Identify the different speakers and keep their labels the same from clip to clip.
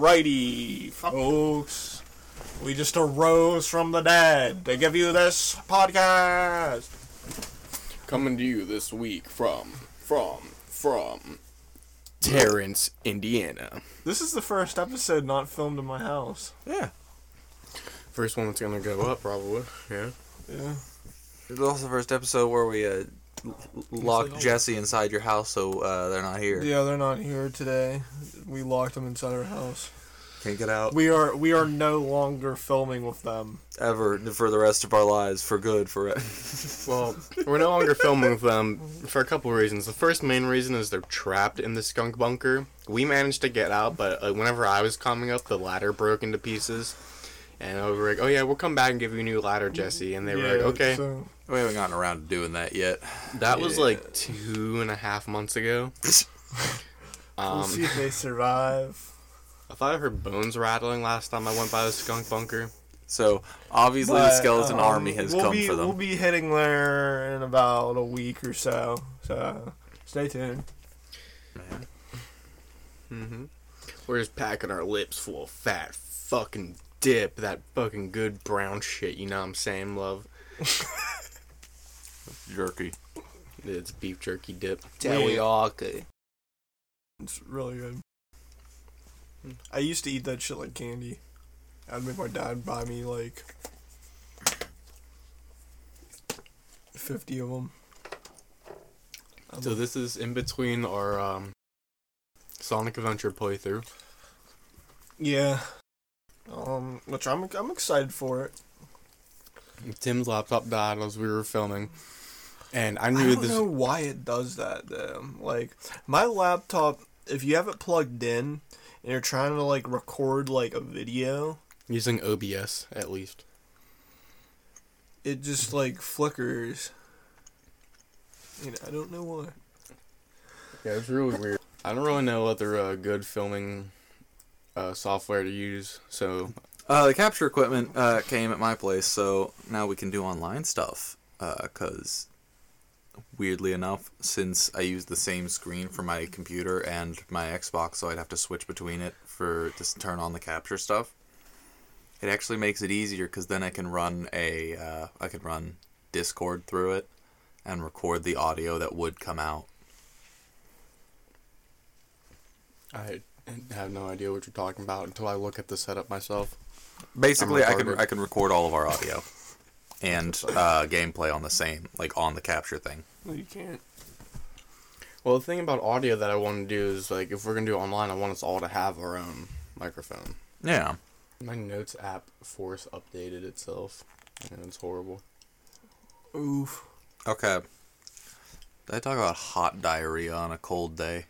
Speaker 1: Alrighty, folks. We just arose from the dead to give you this podcast.
Speaker 2: Coming to you this week from from from Terrence, Indiana.
Speaker 1: This is the first episode not filmed in my house.
Speaker 2: Yeah. First one that's gonna go up, probably. Yeah.
Speaker 1: Yeah.
Speaker 3: It was also the first episode where we uh, l- locked
Speaker 2: like-
Speaker 3: Jesse inside your house so uh, they're not here.
Speaker 1: Yeah, they're not here today. We locked them inside our house.
Speaker 3: Can't get out
Speaker 1: We are we are no longer filming with them.
Speaker 3: ever for the rest of our lives for good. For it.
Speaker 2: Well, we're no longer filming with them for a couple of reasons. The first main reason is they're trapped in the skunk bunker. We managed to get out, but uh, whenever I was coming up, the ladder broke into pieces. And I was like, "Oh yeah, we'll come back and give you a new ladder, Jesse." And they were like, "Okay."
Speaker 1: So,
Speaker 3: we haven't gotten around to doing that yet.
Speaker 2: That was
Speaker 1: Yeah.
Speaker 2: like two and a half months ago.
Speaker 1: we'll
Speaker 2: Um,
Speaker 1: see if they survive.
Speaker 2: I thought I heard bones rattling last time I went by the skunk bunker.
Speaker 3: So obviously the
Speaker 1: But,
Speaker 3: skeleton
Speaker 1: um,
Speaker 3: army has
Speaker 1: we'll
Speaker 3: come
Speaker 1: be,
Speaker 3: for them.
Speaker 1: We'll be hitting there in about a week or so. So stay tuned.
Speaker 3: Man.
Speaker 2: Mm-hmm. We're just packing our lips full of fat fucking dip, that fucking good brown shit. You know what I'm saying, love?
Speaker 3: Jerky.
Speaker 2: It's beef jerky dip.
Speaker 3: Teriyaki.
Speaker 1: It's really good. I used to eat that shit like candy. I'd make my dad buy me like fifty of them.
Speaker 2: So this is in between our um, Sonic Adventure playthrough.
Speaker 1: yeah, um, which I'm I'm excited for it.
Speaker 2: Tim's laptop died as we were filming, and I knew this I
Speaker 1: don't
Speaker 2: this.
Speaker 1: know why it does that though. Like my laptop, if you have it plugged in and you're trying to like record like a video,
Speaker 2: Using OBS at least.
Speaker 1: it just like flickers. You know, I don't know why.
Speaker 2: Yeah, it's really weird. I don't really know other uh, good filming uh, software to use, so
Speaker 3: Uh, the capture equipment uh, came at my place, so now we can do online stuff. Because, weirdly enough, since I use the same screen for my computer and my Xbox, so I'd have to switch between it for to turn on the capture stuff. It actually makes it easier because then I can run a uh, I can run Discord through it and record the audio that would come out.
Speaker 2: I have no idea what you're talking about until I look at the setup myself.
Speaker 3: Basically, I can. I can record all of our audio and uh, gameplay on the same like on the capture thing.
Speaker 1: No, you can't.
Speaker 2: Well, the thing about audio that I want to do is like if we're gonna do it online, I want us all to have our own microphone.
Speaker 3: Yeah.
Speaker 2: My notes app force updated itself, and it's horrible.
Speaker 1: Oof.
Speaker 3: Okay. Did I talk about hot diarrhea on a cold day?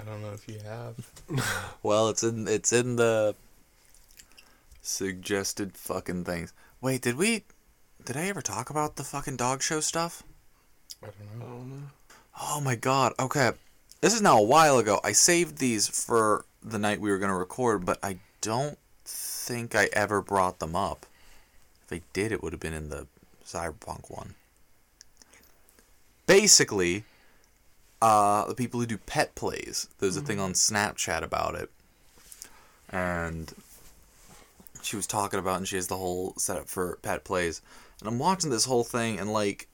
Speaker 2: I don't know if you have.
Speaker 3: Well, it's in it's in the suggested fucking things. Wait, did we did I ever talk about the fucking dog show stuff?
Speaker 2: I don't
Speaker 1: I don't know.
Speaker 3: Oh my god. Okay. This is now a while ago. I saved these for the night we were going to record, but I don't think I ever brought them up. If I did, it would have been in the Cyberpunk one. Basically, uh, the people who do pet plays, there's a thing on Snapchat about it. And she was talking about, and she has the whole setup for pet plays. And I'm watching this whole thing, and like,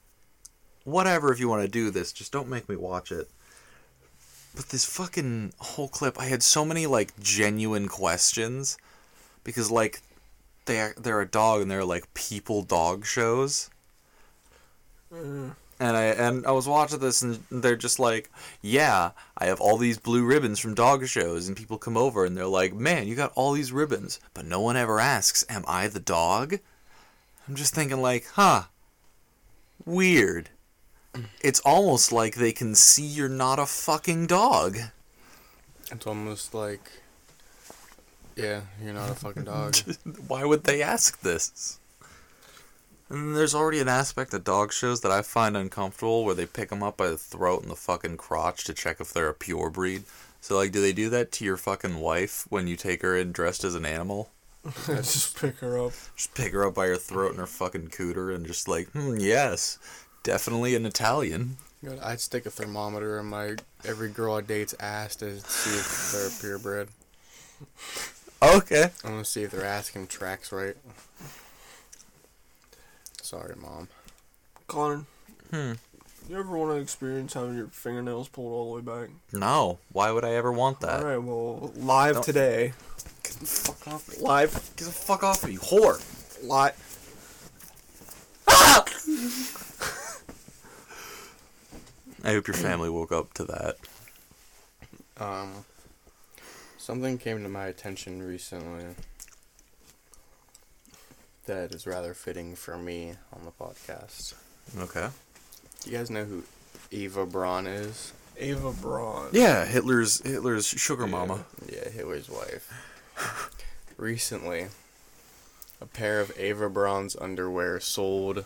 Speaker 3: whatever if you want to do this, just don't make me watch it. But this fucking whole clip, I had so many like genuine questions because like they are, they're a dog and they're like people dog shows.
Speaker 1: Uh,
Speaker 3: And I and I was watching this and they're just like, "Yeah, I have all these blue ribbons from dog shows." And people come over and they're like, "Man, you got all these ribbons." But no one ever asks, "Am I the dog?" I'm just thinking like, "Huh. Weird." It's almost like they can see you're not a fucking dog.
Speaker 2: It's almost like, yeah, you're not a fucking dog.
Speaker 3: Why would they ask this? And there's already an aspect of dog shows that I find uncomfortable where they pick them up by the throat and the fucking crotch to check if they're a pure breed. So, like, do they do that to your fucking wife when you take her in dressed as an animal?
Speaker 1: just pick her up.
Speaker 3: Just pick her up by her throat and her fucking cooter and just like, hmm, yes, definitely an Italian.
Speaker 2: I'd stick a thermometer in my every girl I date's ass to see if they're purebred.
Speaker 3: Okay.
Speaker 2: I want to see if their ass can tracks right. Sorry, mom.
Speaker 1: Connor,
Speaker 3: Hmm.
Speaker 1: you ever want to experience having your fingernails pulled all the way back?
Speaker 3: No. Why would I ever want that?
Speaker 1: All right, well, live
Speaker 3: Don't-
Speaker 1: today.
Speaker 3: Get the fuck off me.
Speaker 1: Live,
Speaker 3: Get the fuck off me, you whore.
Speaker 1: live.
Speaker 3: I hope your family woke up to that.
Speaker 2: Um, something came to my attention recently that is rather fitting for me on the podcast.
Speaker 3: Okay.
Speaker 2: Do you guys know who Eva Braun is?
Speaker 1: Eva Braun.
Speaker 3: Yeah, Hitler's Hitler's sugar mama.
Speaker 2: Yeah, Hitler's wife. Recently, a pair of Eva Braun's underwear sold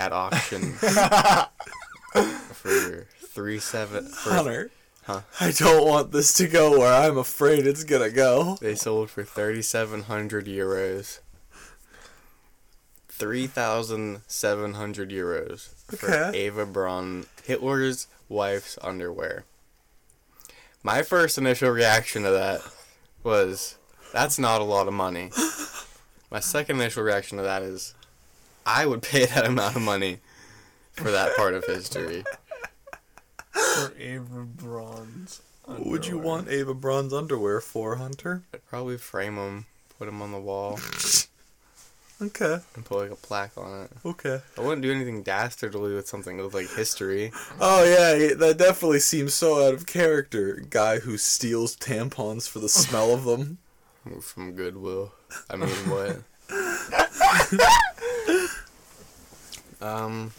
Speaker 2: at auction for three seven. For,
Speaker 3: Hunter.
Speaker 2: Huh?
Speaker 3: I don't want this to go where I'm afraid it's gonna go.
Speaker 2: They sold for thirty seven hundred euros. Three thousand seven hundred euros for
Speaker 3: Okay.
Speaker 2: Ava Braun, Hitler's wife's underwear. My first initial reaction to that was, "That's not a lot of money." My second initial reaction to that is, I would pay that amount of money for that part of history.
Speaker 1: For Ava Braun's.
Speaker 3: What would you want Ava Braun's underwear for, Hunter?
Speaker 2: I'd probably frame them, put them on the wall,
Speaker 3: Okay,
Speaker 2: and put like a plaque on it.
Speaker 3: okay.
Speaker 2: I wouldn't do anything dastardly with something with like history.
Speaker 3: Oh yeah, yeah, that definitely seems so out of character. Guy who steals tampons for the smell of them.
Speaker 2: From Goodwill. I mean, what? um,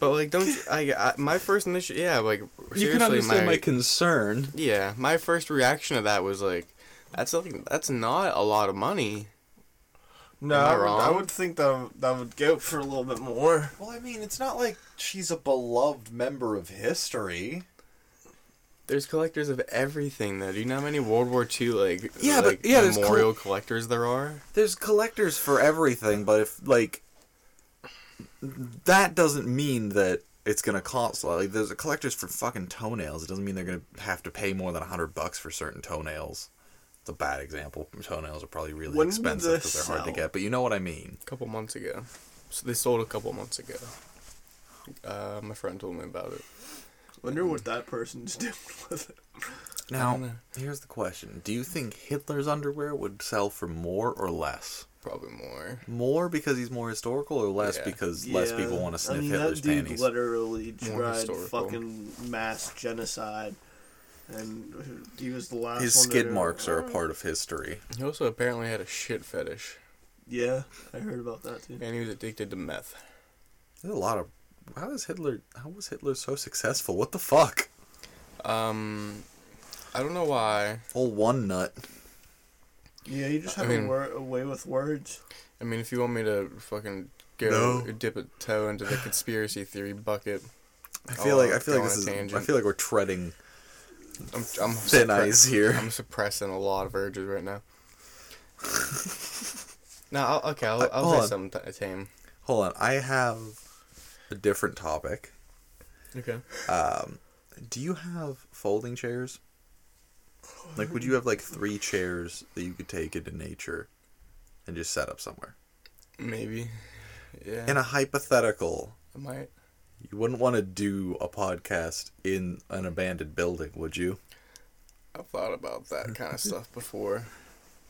Speaker 2: but like, don't I, I? My first initial, yeah, like seriously,
Speaker 3: you can understand
Speaker 2: my,
Speaker 3: my concern.
Speaker 2: yeah, my first reaction to that was like, that's like that's not a lot of money.
Speaker 1: No,
Speaker 2: I
Speaker 1: I would, I would think that that would go for a little bit more.
Speaker 3: Well, I mean, it's not like she's a beloved member of history.
Speaker 2: There's collectors of everything though. Do you know how many World War II like
Speaker 3: Yeah, but- yeah, there's
Speaker 2: memorial collectors there are?
Speaker 3: There's collectors for everything, but if like that doesn't mean that it's gonna cost a. Like there's collectors for fucking toenails. It doesn't mean they're gonna have to pay more than a hundred bucks for certain toenails. It's a bad example. Toenails are probably really
Speaker 1: When
Speaker 3: expensive because they're hard to get. But you know what I mean.
Speaker 2: A couple months ago. So they sold a couple months ago. Uh, my friend told me about it.
Speaker 1: Wonder what that person's doing with it.
Speaker 3: Now, here's the question: Do you think Hitler's underwear would sell for more or less?
Speaker 2: Probably more.
Speaker 3: More because he's more historical, or less
Speaker 2: Yeah.
Speaker 3: because less people want to sniff
Speaker 1: I mean,
Speaker 3: Hitler's
Speaker 1: that dude
Speaker 3: panties?
Speaker 1: literally tried fucking mass genocide, and he was the last.
Speaker 3: His
Speaker 1: one
Speaker 3: skid
Speaker 1: do
Speaker 3: marks are a part of history.
Speaker 2: He also apparently had a shit fetish,
Speaker 1: Yeah, I heard about that too.
Speaker 2: and he was addicted to meth.
Speaker 3: There's a lot of. How is Hitler? How was Hitler so successful? What the fuck?
Speaker 2: Um, I don't know why.
Speaker 3: Full one nut.
Speaker 1: Yeah, he just
Speaker 2: I
Speaker 1: had
Speaker 2: mean-
Speaker 1: a, wor- a way with words.
Speaker 2: I mean, if you want me to fucking go
Speaker 3: No.
Speaker 2: dip a toe into the conspiracy theory bucket,
Speaker 3: I feel like I feel like this
Speaker 2: a
Speaker 3: is. I feel like we're treading
Speaker 2: I'm I'm
Speaker 3: thin ice here.
Speaker 2: I'm suppressing a lot of urges right now. no, I'll, okay, I'll, I'll say
Speaker 3: on.
Speaker 2: something tame.
Speaker 3: Hold on, I have a different topic.
Speaker 2: Okay.
Speaker 3: Um, do you have folding chairs? Like, would you have like three chairs that you could take into nature and just set up somewhere?
Speaker 2: Maybe. Yeah.
Speaker 3: In a hypothetical,
Speaker 2: I might.
Speaker 3: You wouldn't want to do a podcast in an abandoned building, would you?
Speaker 2: I've thought about that kind of stuff before.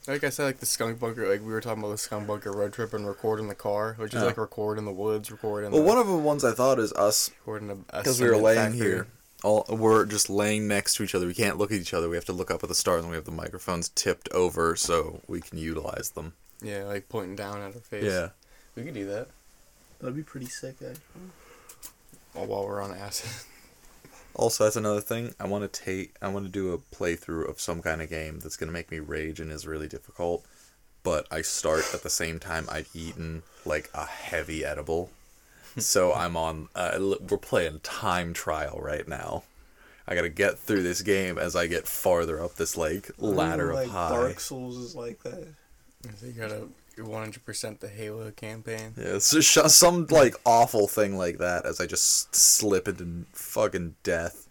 Speaker 2: Like I said, like the skunk bunker, like we were talking about the skunk bunker road trip and record in the car, which is
Speaker 3: Yeah.
Speaker 2: like record in the woods, record in
Speaker 3: Well,
Speaker 2: the,
Speaker 3: one of the ones I thought is us
Speaker 2: record in a, a
Speaker 3: because we were laying
Speaker 2: factory.
Speaker 3: here. All we're just laying next to each other. We can't look at each other. We have to look up at the stars, and we have the microphones tipped over so we can utilize them.
Speaker 2: Yeah, like pointing down at our face.
Speaker 3: Yeah.
Speaker 2: we could do that
Speaker 1: That'd be pretty sick, actually.
Speaker 2: While while we're on acid.
Speaker 3: Also, that's another thing. I want to take. I want to do a playthrough of some kind of game that's gonna make me rage and is really difficult. But I start at the same time I've eaten like a heavy edible, so I'm on. Uh, we're playing time trial right now. I gotta get through this game as I get farther up this like ladder
Speaker 1: like
Speaker 3: of high.
Speaker 1: Dark Souls is like that.
Speaker 2: So you gotta 100% the Halo campaign.
Speaker 3: Yeah, it's just some like awful thing like that as I just slip into fucking death.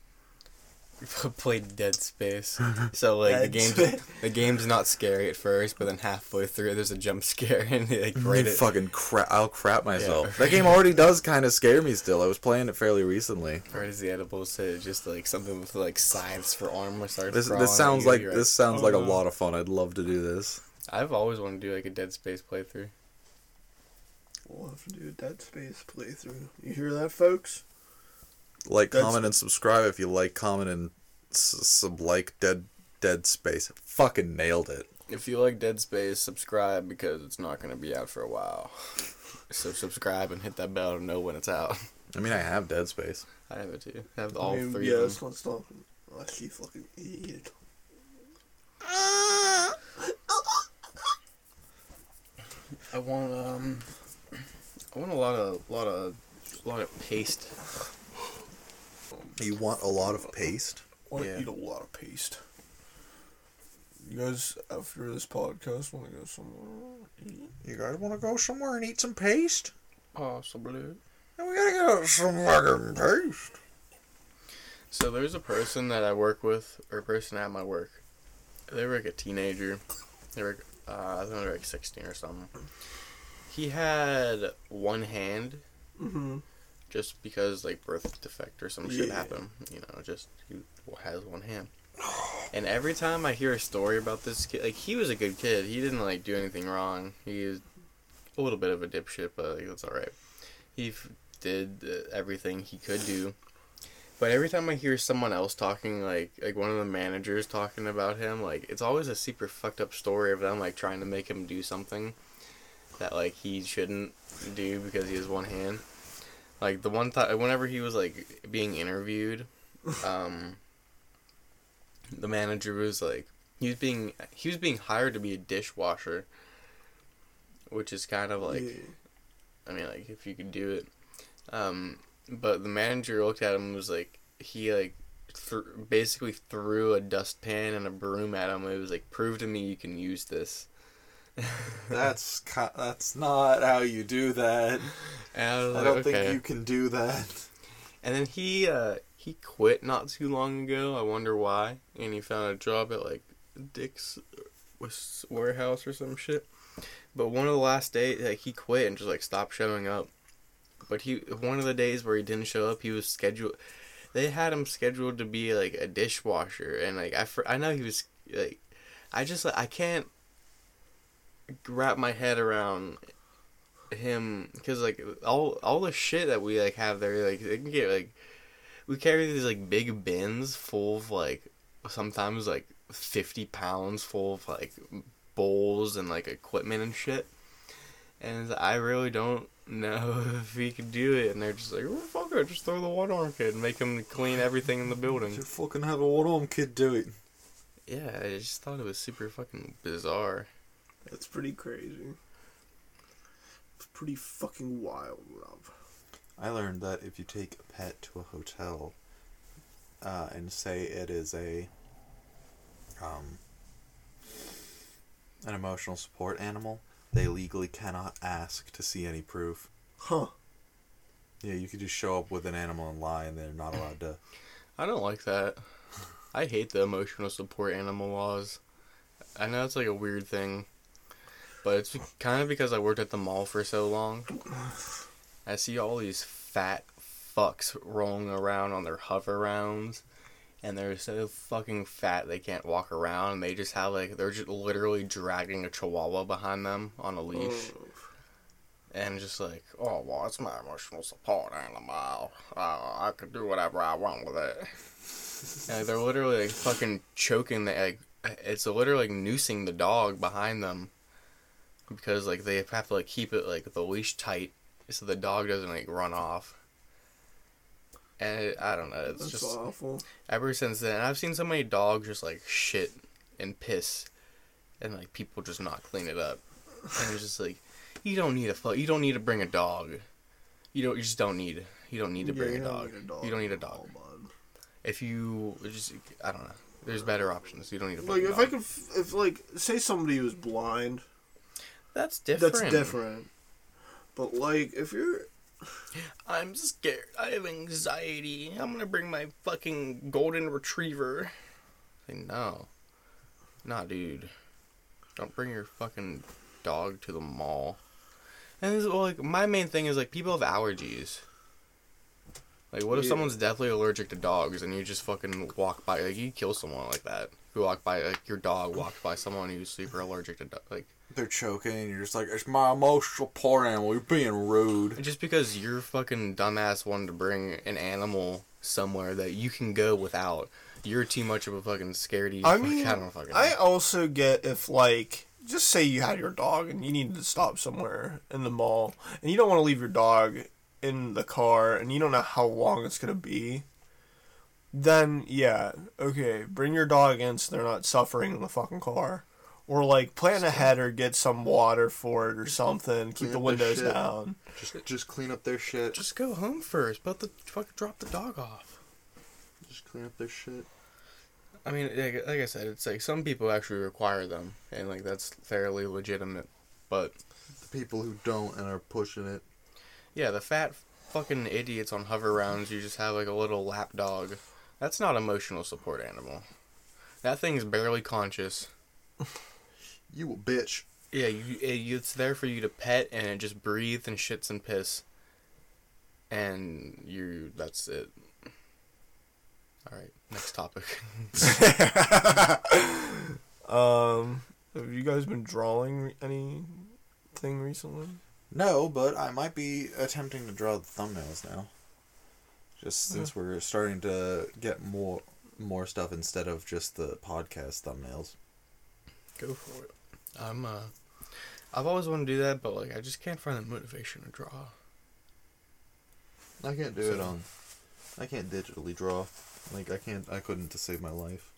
Speaker 2: Played Dead Space. So like the
Speaker 1: Dead
Speaker 2: game the game's not scary at first, but then halfway through there's a jump scare and like
Speaker 3: Right
Speaker 2: right at,
Speaker 3: fucking crap! I'll crap myself.
Speaker 2: Yeah.
Speaker 3: That game already does kind of scare me. Still, I was playing it fairly recently.
Speaker 2: right as the edibles hit, just like something with like science for armor starts.
Speaker 3: This this sounds
Speaker 2: you,
Speaker 3: like
Speaker 2: you're
Speaker 3: this sounds oh, like a
Speaker 1: Oh,
Speaker 3: lot of fun. I'd love to do this.
Speaker 2: I've always wanted to do like a Dead Space playthrough.
Speaker 1: We'll have to do a Dead Space playthrough. You hear that, folks?
Speaker 3: Like,
Speaker 1: That's-
Speaker 3: comment, and subscribe if you like. Comment and s- sub like Dead Dead Space. Fucking nailed it.
Speaker 2: If you like Dead Space, subscribe because it's not going to be out for a while. So subscribe and hit that bell to know when it's out.
Speaker 3: I mean, I have Dead Space.
Speaker 2: I have it too. I have all
Speaker 1: I mean,
Speaker 2: three
Speaker 1: yeah,
Speaker 2: of
Speaker 1: let's
Speaker 2: them.
Speaker 1: not stop. Unless you fucking idiot.
Speaker 2: I want um, I want a lot of lot of lot of paste.
Speaker 3: You want a lot of paste?
Speaker 1: want to
Speaker 2: Yeah.
Speaker 1: eat a lot of paste. You guys, after this podcast, want to go somewhere? Eat?
Speaker 3: You guys want to go somewhere and eat some paste?
Speaker 2: Possibly.
Speaker 3: And we gotta get some fucking paste.
Speaker 2: So there's a person that I work with, or a person at my work. They were like a teenager. They were, uh, I think were like 16 or something. He had one hand,
Speaker 1: Mm-hmm.
Speaker 2: just because like birth defect or some shit
Speaker 1: Yeah.
Speaker 2: happened. You know, just he has one hand. And every time I hear a story about this kid, like he was a good kid. He didn't like do anything wrong. He was a little bit of a dipshit, but like, that's all right. He f- did uh, everything he could do. But every time I hear someone else talking, like like one of the managers talking about him, like it's always a super fucked up story of them like trying to make him do something that like he shouldn't do because he has one hand. Like the one time, whenever he was like being interviewed, um, the manager was like, he was being he was being hired to be a dishwasher, which is kind of like,
Speaker 1: yeah.
Speaker 2: I mean, like if you could do it, um, but the manager looked at him and was like, he like. Th- basically threw a dustpan and a broom at him. It was like, prove to me you can use this.
Speaker 3: That's that's not how you do that.
Speaker 2: And I was
Speaker 3: I don't
Speaker 2: okay.
Speaker 3: think you can do that.
Speaker 2: And then he uh he quit not too long ago. I wonder why. And he found a job at like Dick's warehouse or some shit. But one of the last days, like he quit and just like stopped showing up. But he one of the days where he didn't show up, he was scheduled. They had him scheduled to be like a dishwasher, and like I fr- I know he was like, I just like I can't wrap my head around him because like all all the shit that we like have there like they can get like we carry these like big bins full of like sometimes like 50 pounds full of like bowls and like equipment and shit and i really don't know if he could do it and they're just like oh fuck it just throw the one arm kid and make him clean everything in the building
Speaker 3: You fucking have a one arm kid do it.
Speaker 2: yeah i just thought it was super fucking bizarre
Speaker 1: That's pretty crazy. It's pretty fucking wild, Rob.
Speaker 3: I learned that if you take a pet to a hotel, uh, and say it is a um, an emotional support animal, they legally cannot ask to see any proof.
Speaker 1: Huh.
Speaker 3: Yeah, you could just show up with an animal and lie, and they're not allowed to.
Speaker 2: I don't like that. I hate the emotional support animal laws. I know it's like a weird thing, but it's kind of because I worked at the mall for so long. I see all these fat fucks rolling around on their hover rounds, and they're so fucking fat they can't walk around, and they just have like they're just literally dragging a chihuahua behind them on a leash
Speaker 1: Oh,
Speaker 2: and just like, oh well, it's my emotional support animal. Uh, I could do whatever I want with it. and they're literally like fucking choking the egg. It's literally like noosing the dog behind them because like they have to like keep it like the leash tight so the dog doesn't like run off. And it, I don't know, it's
Speaker 1: that's
Speaker 2: just
Speaker 1: awful.
Speaker 2: ever since then I've seen so many dogs just like shit and piss, and like people just not clean it up. And it's just like, you don't need a fu- you don't need to bring a dog. You don't you just don't need you don't need to bring
Speaker 1: you
Speaker 2: a, dog.
Speaker 1: a dog
Speaker 2: You don't need a dog. If you just I don't know, there's better options. You don't need to
Speaker 1: Like if I could, if like say somebody was blind,
Speaker 2: That's different.
Speaker 1: That's different. But like, if you're
Speaker 2: I'm scared. I have anxiety. I'm gonna bring my fucking golden retriever. Like, no. Nah, dude. Don't bring your fucking dog to the mall. And this, is, well, like my main thing is like people have allergies. Like, what if
Speaker 1: Yeah.
Speaker 2: someone's deathly allergic to dogs and you just fucking walk by? Like, you kill someone like that. You walk by, like your dog walks by someone who's super allergic to do- like.
Speaker 3: They're choking, and you're just like, it's my emotional poor animal. You're being rude.
Speaker 2: Just because your fucking dumbass wanted to bring an animal somewhere that you can go without, you're too much of a fucking scaredy.
Speaker 1: I
Speaker 2: fuck-
Speaker 1: mean,
Speaker 2: I don't fucking.
Speaker 1: I
Speaker 2: know.
Speaker 1: also get if like just say you had your dog and you needed to stop somewhere in the mall and you don't want to leave your dog in the car and you don't know how long it's gonna be. Then yeah, okay, bring your dog in so they're not suffering in the fucking car. Or like plan ahead or get some water for it or something. Keep the windows down.
Speaker 3: Just, just clean up their shit.
Speaker 2: Just go home first. But the fucking drop the dog off.
Speaker 3: Just clean up their shit.
Speaker 2: I mean, like, like I said, it's like some people actually require them, and like that's fairly legitimate. But
Speaker 3: The people who don't and are pushing it.
Speaker 2: yeah, the fat fucking idiots on hover rounds, you just have like a little lap dog. That's not emotional support animal. That thing's barely conscious.
Speaker 3: You a bitch.
Speaker 2: Yeah, you, it's there for you to pet, and it just breathes and shits and piss. And you, that's it. All right, next topic.
Speaker 1: Um, have you guys been drawing anything recently?
Speaker 3: No, but I might be attempting to draw the thumbnails now. Just since we're starting to get more more stuff instead of just the podcast thumbnails.
Speaker 2: Go for it. I'm uh, I've always wanted to do that, but like I just can't find the motivation to draw.
Speaker 3: I can't do
Speaker 2: So-
Speaker 3: it on. I can't digitally draw. Like I can't. I couldn't to save my life.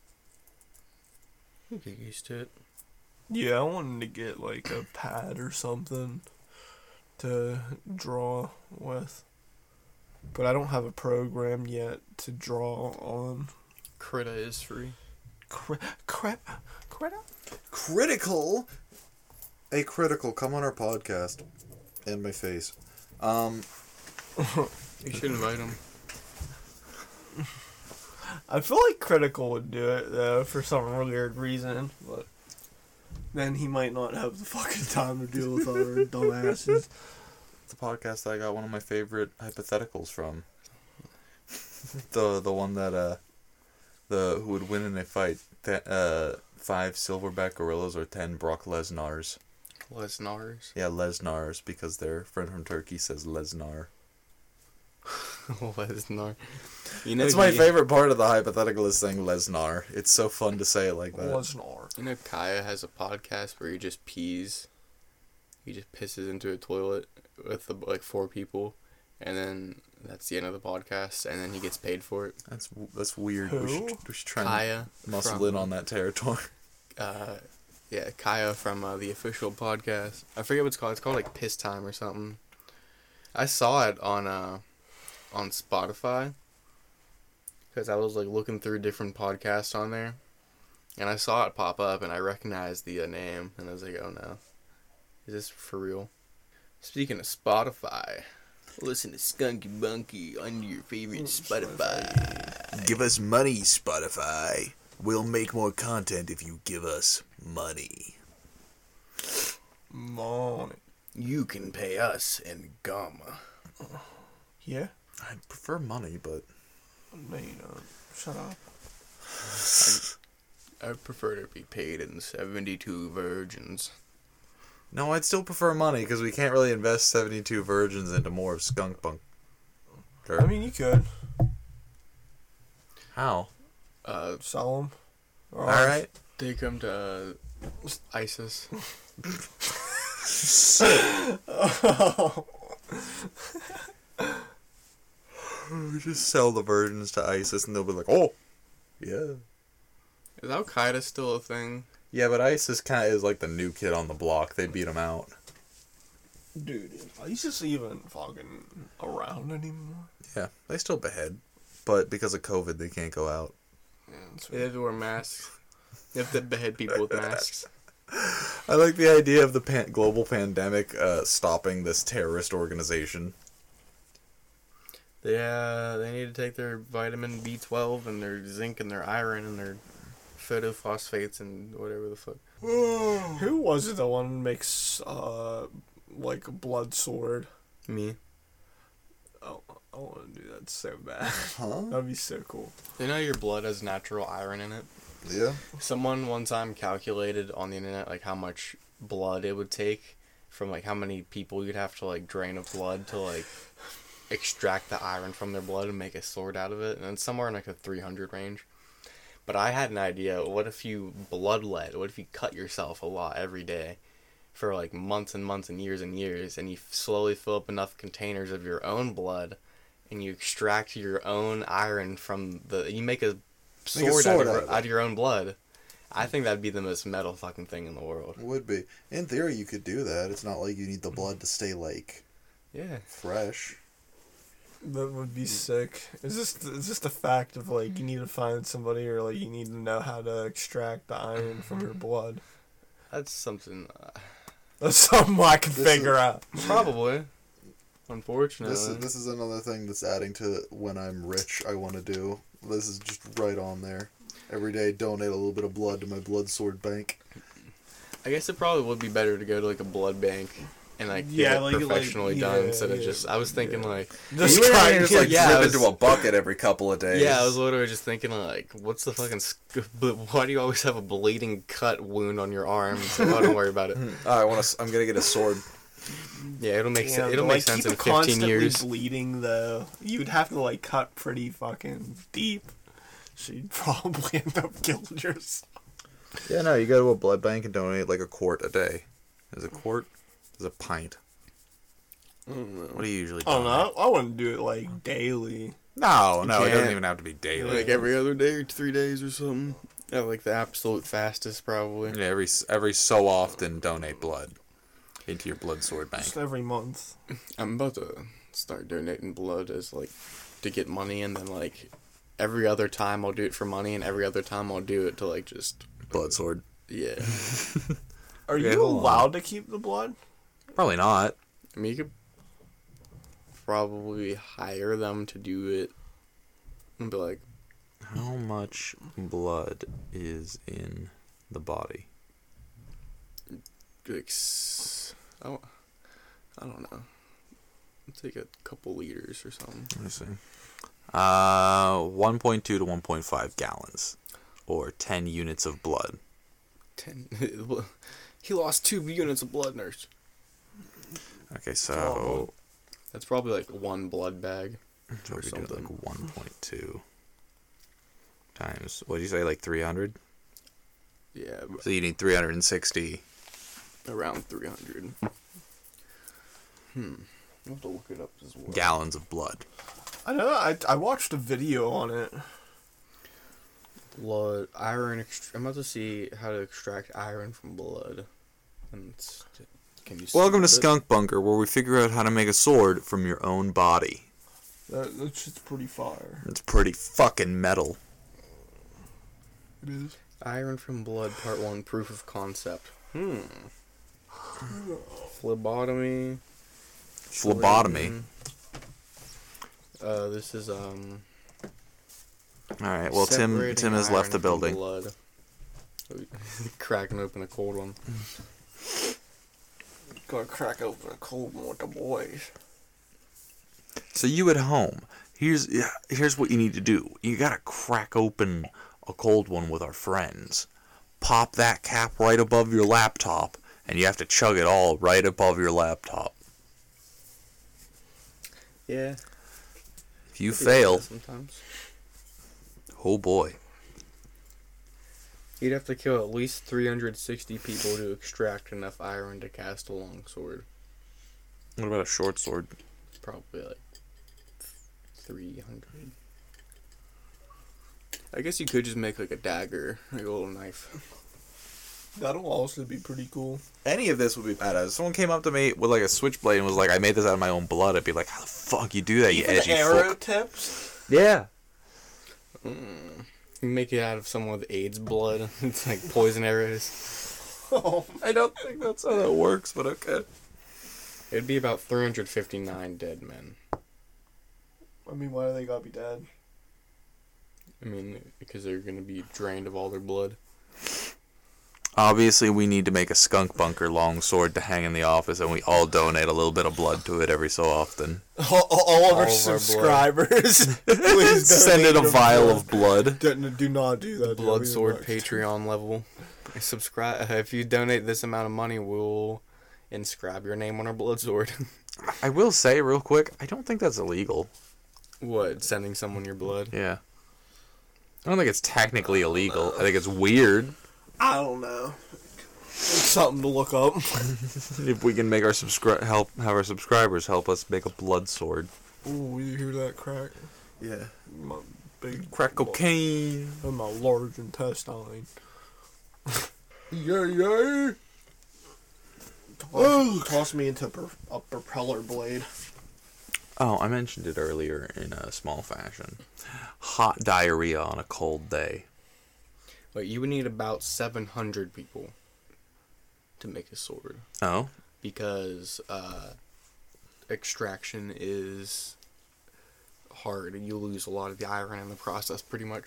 Speaker 2: You get used to it.
Speaker 1: Yeah, I wanted to get like a pad or something to draw with. But I don't have a program yet to draw on.
Speaker 2: Krita is free.
Speaker 1: Cri- cri- Krita?
Speaker 3: Critical. A critical. Come on our podcast. In my face. Um.
Speaker 2: You should invite him.
Speaker 1: I feel like Critical would do it though for some weird reason, but then he might not have the fucking time to deal with other dumbasses.
Speaker 3: the podcast that I got one of my favorite hypotheticals from. the the one that uh the who would win in a fight th- uh five silverback gorillas or ten Brock Lesnar's.
Speaker 2: Lesnar's.
Speaker 3: Yeah, Lesnar's because their friend from Turkey says Lesnar.
Speaker 2: Lesnar. You know
Speaker 3: That's my
Speaker 2: he-
Speaker 3: favorite part of the hypothetical is saying Lesnar. It's so fun to say it like that.
Speaker 1: Lesnar.
Speaker 2: You know Kaya has a podcast where he just pees. He just pisses into a toilet with the, like four people, and then that's the end of the podcast, and then he gets paid for it.
Speaker 3: That's w- that's weird. We
Speaker 1: Who?
Speaker 3: should, we should try and
Speaker 2: Kaya.
Speaker 3: muscle
Speaker 2: from-
Speaker 3: in on that territory.
Speaker 2: uh, yeah, Kaya from uh, the official podcast. I forget what it's called. It's called like Piss Time or something. I saw it on uh, on Spotify because I was like looking through different podcasts on there, and I saw it pop up, and I recognized the uh, name, and I was like, oh no, is this for real? Speaking of Spotify, listen to Skunky Bunky on your favorite Spotify.
Speaker 3: Give us money, Spotify. We'll make more content if you give us money.
Speaker 1: Money.
Speaker 2: You can pay us in gum.
Speaker 1: Yeah?
Speaker 3: I prefer money, but
Speaker 1: No, you don't. Shut up.
Speaker 2: I prefer to be paid in 72 virgins.
Speaker 3: No, I'd still prefer money because we can't really invest seventy-two virgins into more of Skunk Bunk.
Speaker 1: I mean, you could
Speaker 3: how?
Speaker 2: Uh,
Speaker 1: sell them.
Speaker 3: All right.
Speaker 2: take them to uh, ISIS.
Speaker 3: We just sell the virgins to ISIS, and they'll be like, "Oh, yeah,
Speaker 2: Is Al Qaeda still a thing?
Speaker 3: Yeah." But ISIS kind of is like the new kid on the block. They beat him out.
Speaker 1: Dude, is ISIS even fucking around anymore?
Speaker 3: Yeah, they still behead, but because of COVID, they can't go out.
Speaker 1: Yeah,
Speaker 2: They have to wear masks. They have to behead people with masks.
Speaker 3: I like the idea of the pan- global pandemic uh, stopping this terrorist organization.
Speaker 2: Yeah, they need to take their vitamin B12 and their zinc and their iron and their photophosphates and whatever the fuck.
Speaker 1: Who was it that one that makes uh like a blood sword?
Speaker 2: Me.
Speaker 1: Oh, I want to do that so bad.
Speaker 3: Huh?
Speaker 1: That'd be so cool.
Speaker 2: You know your blood has natural iron in it?
Speaker 3: Yeah.
Speaker 2: Someone one time calculated on the internet like how much blood it would take from like how many people you'd have to like drain of blood to like extract the iron from their blood and make a sword out of it, and it's somewhere in like a 300 range. But I had an idea. What if you bloodlet? What if you cut yourself a lot every day for like months and months and years and years, and you slowly fill up enough containers of your own blood, and you extract your own iron from the. You make a sword,
Speaker 3: sword
Speaker 2: out, of, out of your own blood. I think that'd be the most metal fucking thing in the world.
Speaker 3: Would be. In theory, you could do that. It's not like you need the mm-hmm. blood to stay like
Speaker 2: Yeah.
Speaker 3: fresh.
Speaker 1: That would be sick. It's just it's just a fact of like you need to find somebody or like you need to know how to extract the iron from your blood.
Speaker 2: That's something. Uh,
Speaker 1: That's something I can
Speaker 3: This
Speaker 1: figure
Speaker 3: is-
Speaker 1: out.
Speaker 2: probably. Unfortunately.
Speaker 3: This is this is another thing that's adding to when I'm rich. I want to do. This is just right on there. Every day, donate a little bit of blood to my blood sword bank.
Speaker 2: I guess it probably would be better to go to like a blood bank and like
Speaker 1: Yeah,
Speaker 2: get it
Speaker 1: like- like-
Speaker 2: professionally done
Speaker 1: yeah,
Speaker 2: instead of just. I was thinking like.
Speaker 1: Just
Speaker 3: you would
Speaker 1: try
Speaker 3: just like
Speaker 1: get-
Speaker 2: yeah,
Speaker 3: drip
Speaker 2: was-
Speaker 3: into a bucket every couple of days.
Speaker 2: Yeah, I was literally just thinking like, what's the fucking? Sc- but why do you always have a bleeding cut wound on your arm? So oh, don't worry about it.
Speaker 3: I want to. I'm gonna get a sword.
Speaker 2: Yeah, it'll make
Speaker 1: Damn,
Speaker 2: sense. It'll
Speaker 1: like,
Speaker 2: make sense
Speaker 1: keep
Speaker 2: in
Speaker 1: it
Speaker 2: fifteen
Speaker 1: constantly
Speaker 2: years.
Speaker 1: bleeding though. You'd have to like cut pretty fucking deep. So you'd probably end up killing yourself.
Speaker 3: Yeah, no, you go to a blood bank and donate like a quart a day. Is a quart? Is a pint? What do you usually?
Speaker 1: I don't know. I wouldn't do it like daily.
Speaker 3: No, no, it doesn't
Speaker 2: can't.
Speaker 3: even have to be daily.
Speaker 2: Like every other day or three days or something. At like the absolute fastest, probably.
Speaker 3: Yeah, every every so often donate blood into your blood sword bank.
Speaker 1: Just every month.
Speaker 2: I'm about to start donating blood as like to get money, and then like every other time I'll do it for money, and every other time I'll do it to like just
Speaker 3: Blood sword.
Speaker 2: yeah.
Speaker 1: Are
Speaker 3: Okay,
Speaker 1: you
Speaker 3: hold on.
Speaker 1: allowed to keep the blood?
Speaker 3: Probably not.
Speaker 2: I mean, you could probably hire them to do it, and be like,
Speaker 3: How much blood is in the body?
Speaker 2: like s- I don't, know. Take a couple liters or something.
Speaker 3: Let me see. Uh, 1.2 to 1.5 gallons, or 10 units of blood.
Speaker 2: Ten. he lost two units of blood, nurse.
Speaker 3: Okay, so.
Speaker 2: That's probably like one blood bag.
Speaker 3: so
Speaker 2: or
Speaker 3: we do like
Speaker 2: something.
Speaker 3: 1.2 times. What did you say? Like 300?
Speaker 2: Yeah, but
Speaker 3: So you need 360.
Speaker 2: around three hundred. Hmm. I have to look it up as well.
Speaker 3: gallons of blood.
Speaker 1: I know. I I watched a video on it.
Speaker 2: Blood, iron. Ext- I'm about to see how to extract iron from blood. And it's, can you?
Speaker 3: Welcome to
Speaker 2: see it?
Speaker 3: Skunk Bunker, where we figure out how to make a sword from your own body.
Speaker 1: That that shit's pretty fire.
Speaker 3: It's pretty fucking metal.
Speaker 1: It is.
Speaker 2: Iron from blood, part one, proof of concept. Hmm. Phlebotomy.
Speaker 3: Phlebotomy.
Speaker 2: Uh, this is um.
Speaker 3: All right. Well, Tim Tim has left the building.
Speaker 2: Blood. Cracking open a cold one.
Speaker 1: Gonna crack open a cold one with the boys.
Speaker 3: So you at home, here's here's what you need to do. You gotta crack open a cold one with our friends. Pop that cap right above your laptop, and you have to chug it all right above your laptop.
Speaker 2: Yeah.
Speaker 3: If you fail,
Speaker 2: Sometimes.
Speaker 3: oh boy.
Speaker 2: You'd have to kill at least 360 people to extract enough iron to cast a long sword.
Speaker 3: What about a short sword?
Speaker 2: Probably like 300. I guess you could just make like a dagger, like a little knife.
Speaker 1: That'll also be pretty cool.
Speaker 3: Any of this would be badass. If someone came up to me with like a switchblade and was like, "I made this out of my own blood," I'd be like, "How the fuck you do that? You
Speaker 1: Even
Speaker 3: edgy
Speaker 1: arrow
Speaker 3: fuck."
Speaker 1: tips.
Speaker 3: Yeah.
Speaker 2: You make it out of someone with AIDS blood. it's like poison arrows.
Speaker 1: Oh,
Speaker 3: I don't think that's how that works, but okay.
Speaker 2: It'd be about 359 dead men.
Speaker 1: I mean, why do they gotta be dead?
Speaker 2: I mean, because they're gonna be drained of all their blood.
Speaker 3: Obviously, we need to make a skunk bunker long sword to hang in the office, and we all donate a little bit of blood to it every so often.
Speaker 1: All, all of
Speaker 2: All
Speaker 1: our
Speaker 2: of our
Speaker 1: subscribers, please
Speaker 3: Send it a vial
Speaker 1: blood.
Speaker 3: of blood.
Speaker 1: Do, do not do that.
Speaker 2: Blood
Speaker 1: Joey.
Speaker 2: Sword Patreon level. Subscribe uh, if you donate this amount of money, we'll inscribe your name on our blood sword.
Speaker 3: I will say real quick, I don't think that's illegal.
Speaker 2: what? Sending someone your blood?
Speaker 3: Yeah. I don't think it's technically illegal. I think it's uh, weird.
Speaker 1: I don't know. It's something to look up.
Speaker 3: If we can make our subscri- help have our subscribers help us make a blood sword.
Speaker 1: Ooh, you hear that crack?
Speaker 3: Yeah.
Speaker 1: My big
Speaker 3: Crack cocaine.
Speaker 1: and my large intestine. yeah, yeah. Toss, toss me into per, a propeller blade.
Speaker 3: Oh, I mentioned it earlier in a small fashion. Hot diarrhea on a cold day.
Speaker 2: But you would need about 700 people to make a sword
Speaker 3: Oh,
Speaker 2: because uh, extraction is hard and you lose a lot of the iron in the process pretty much.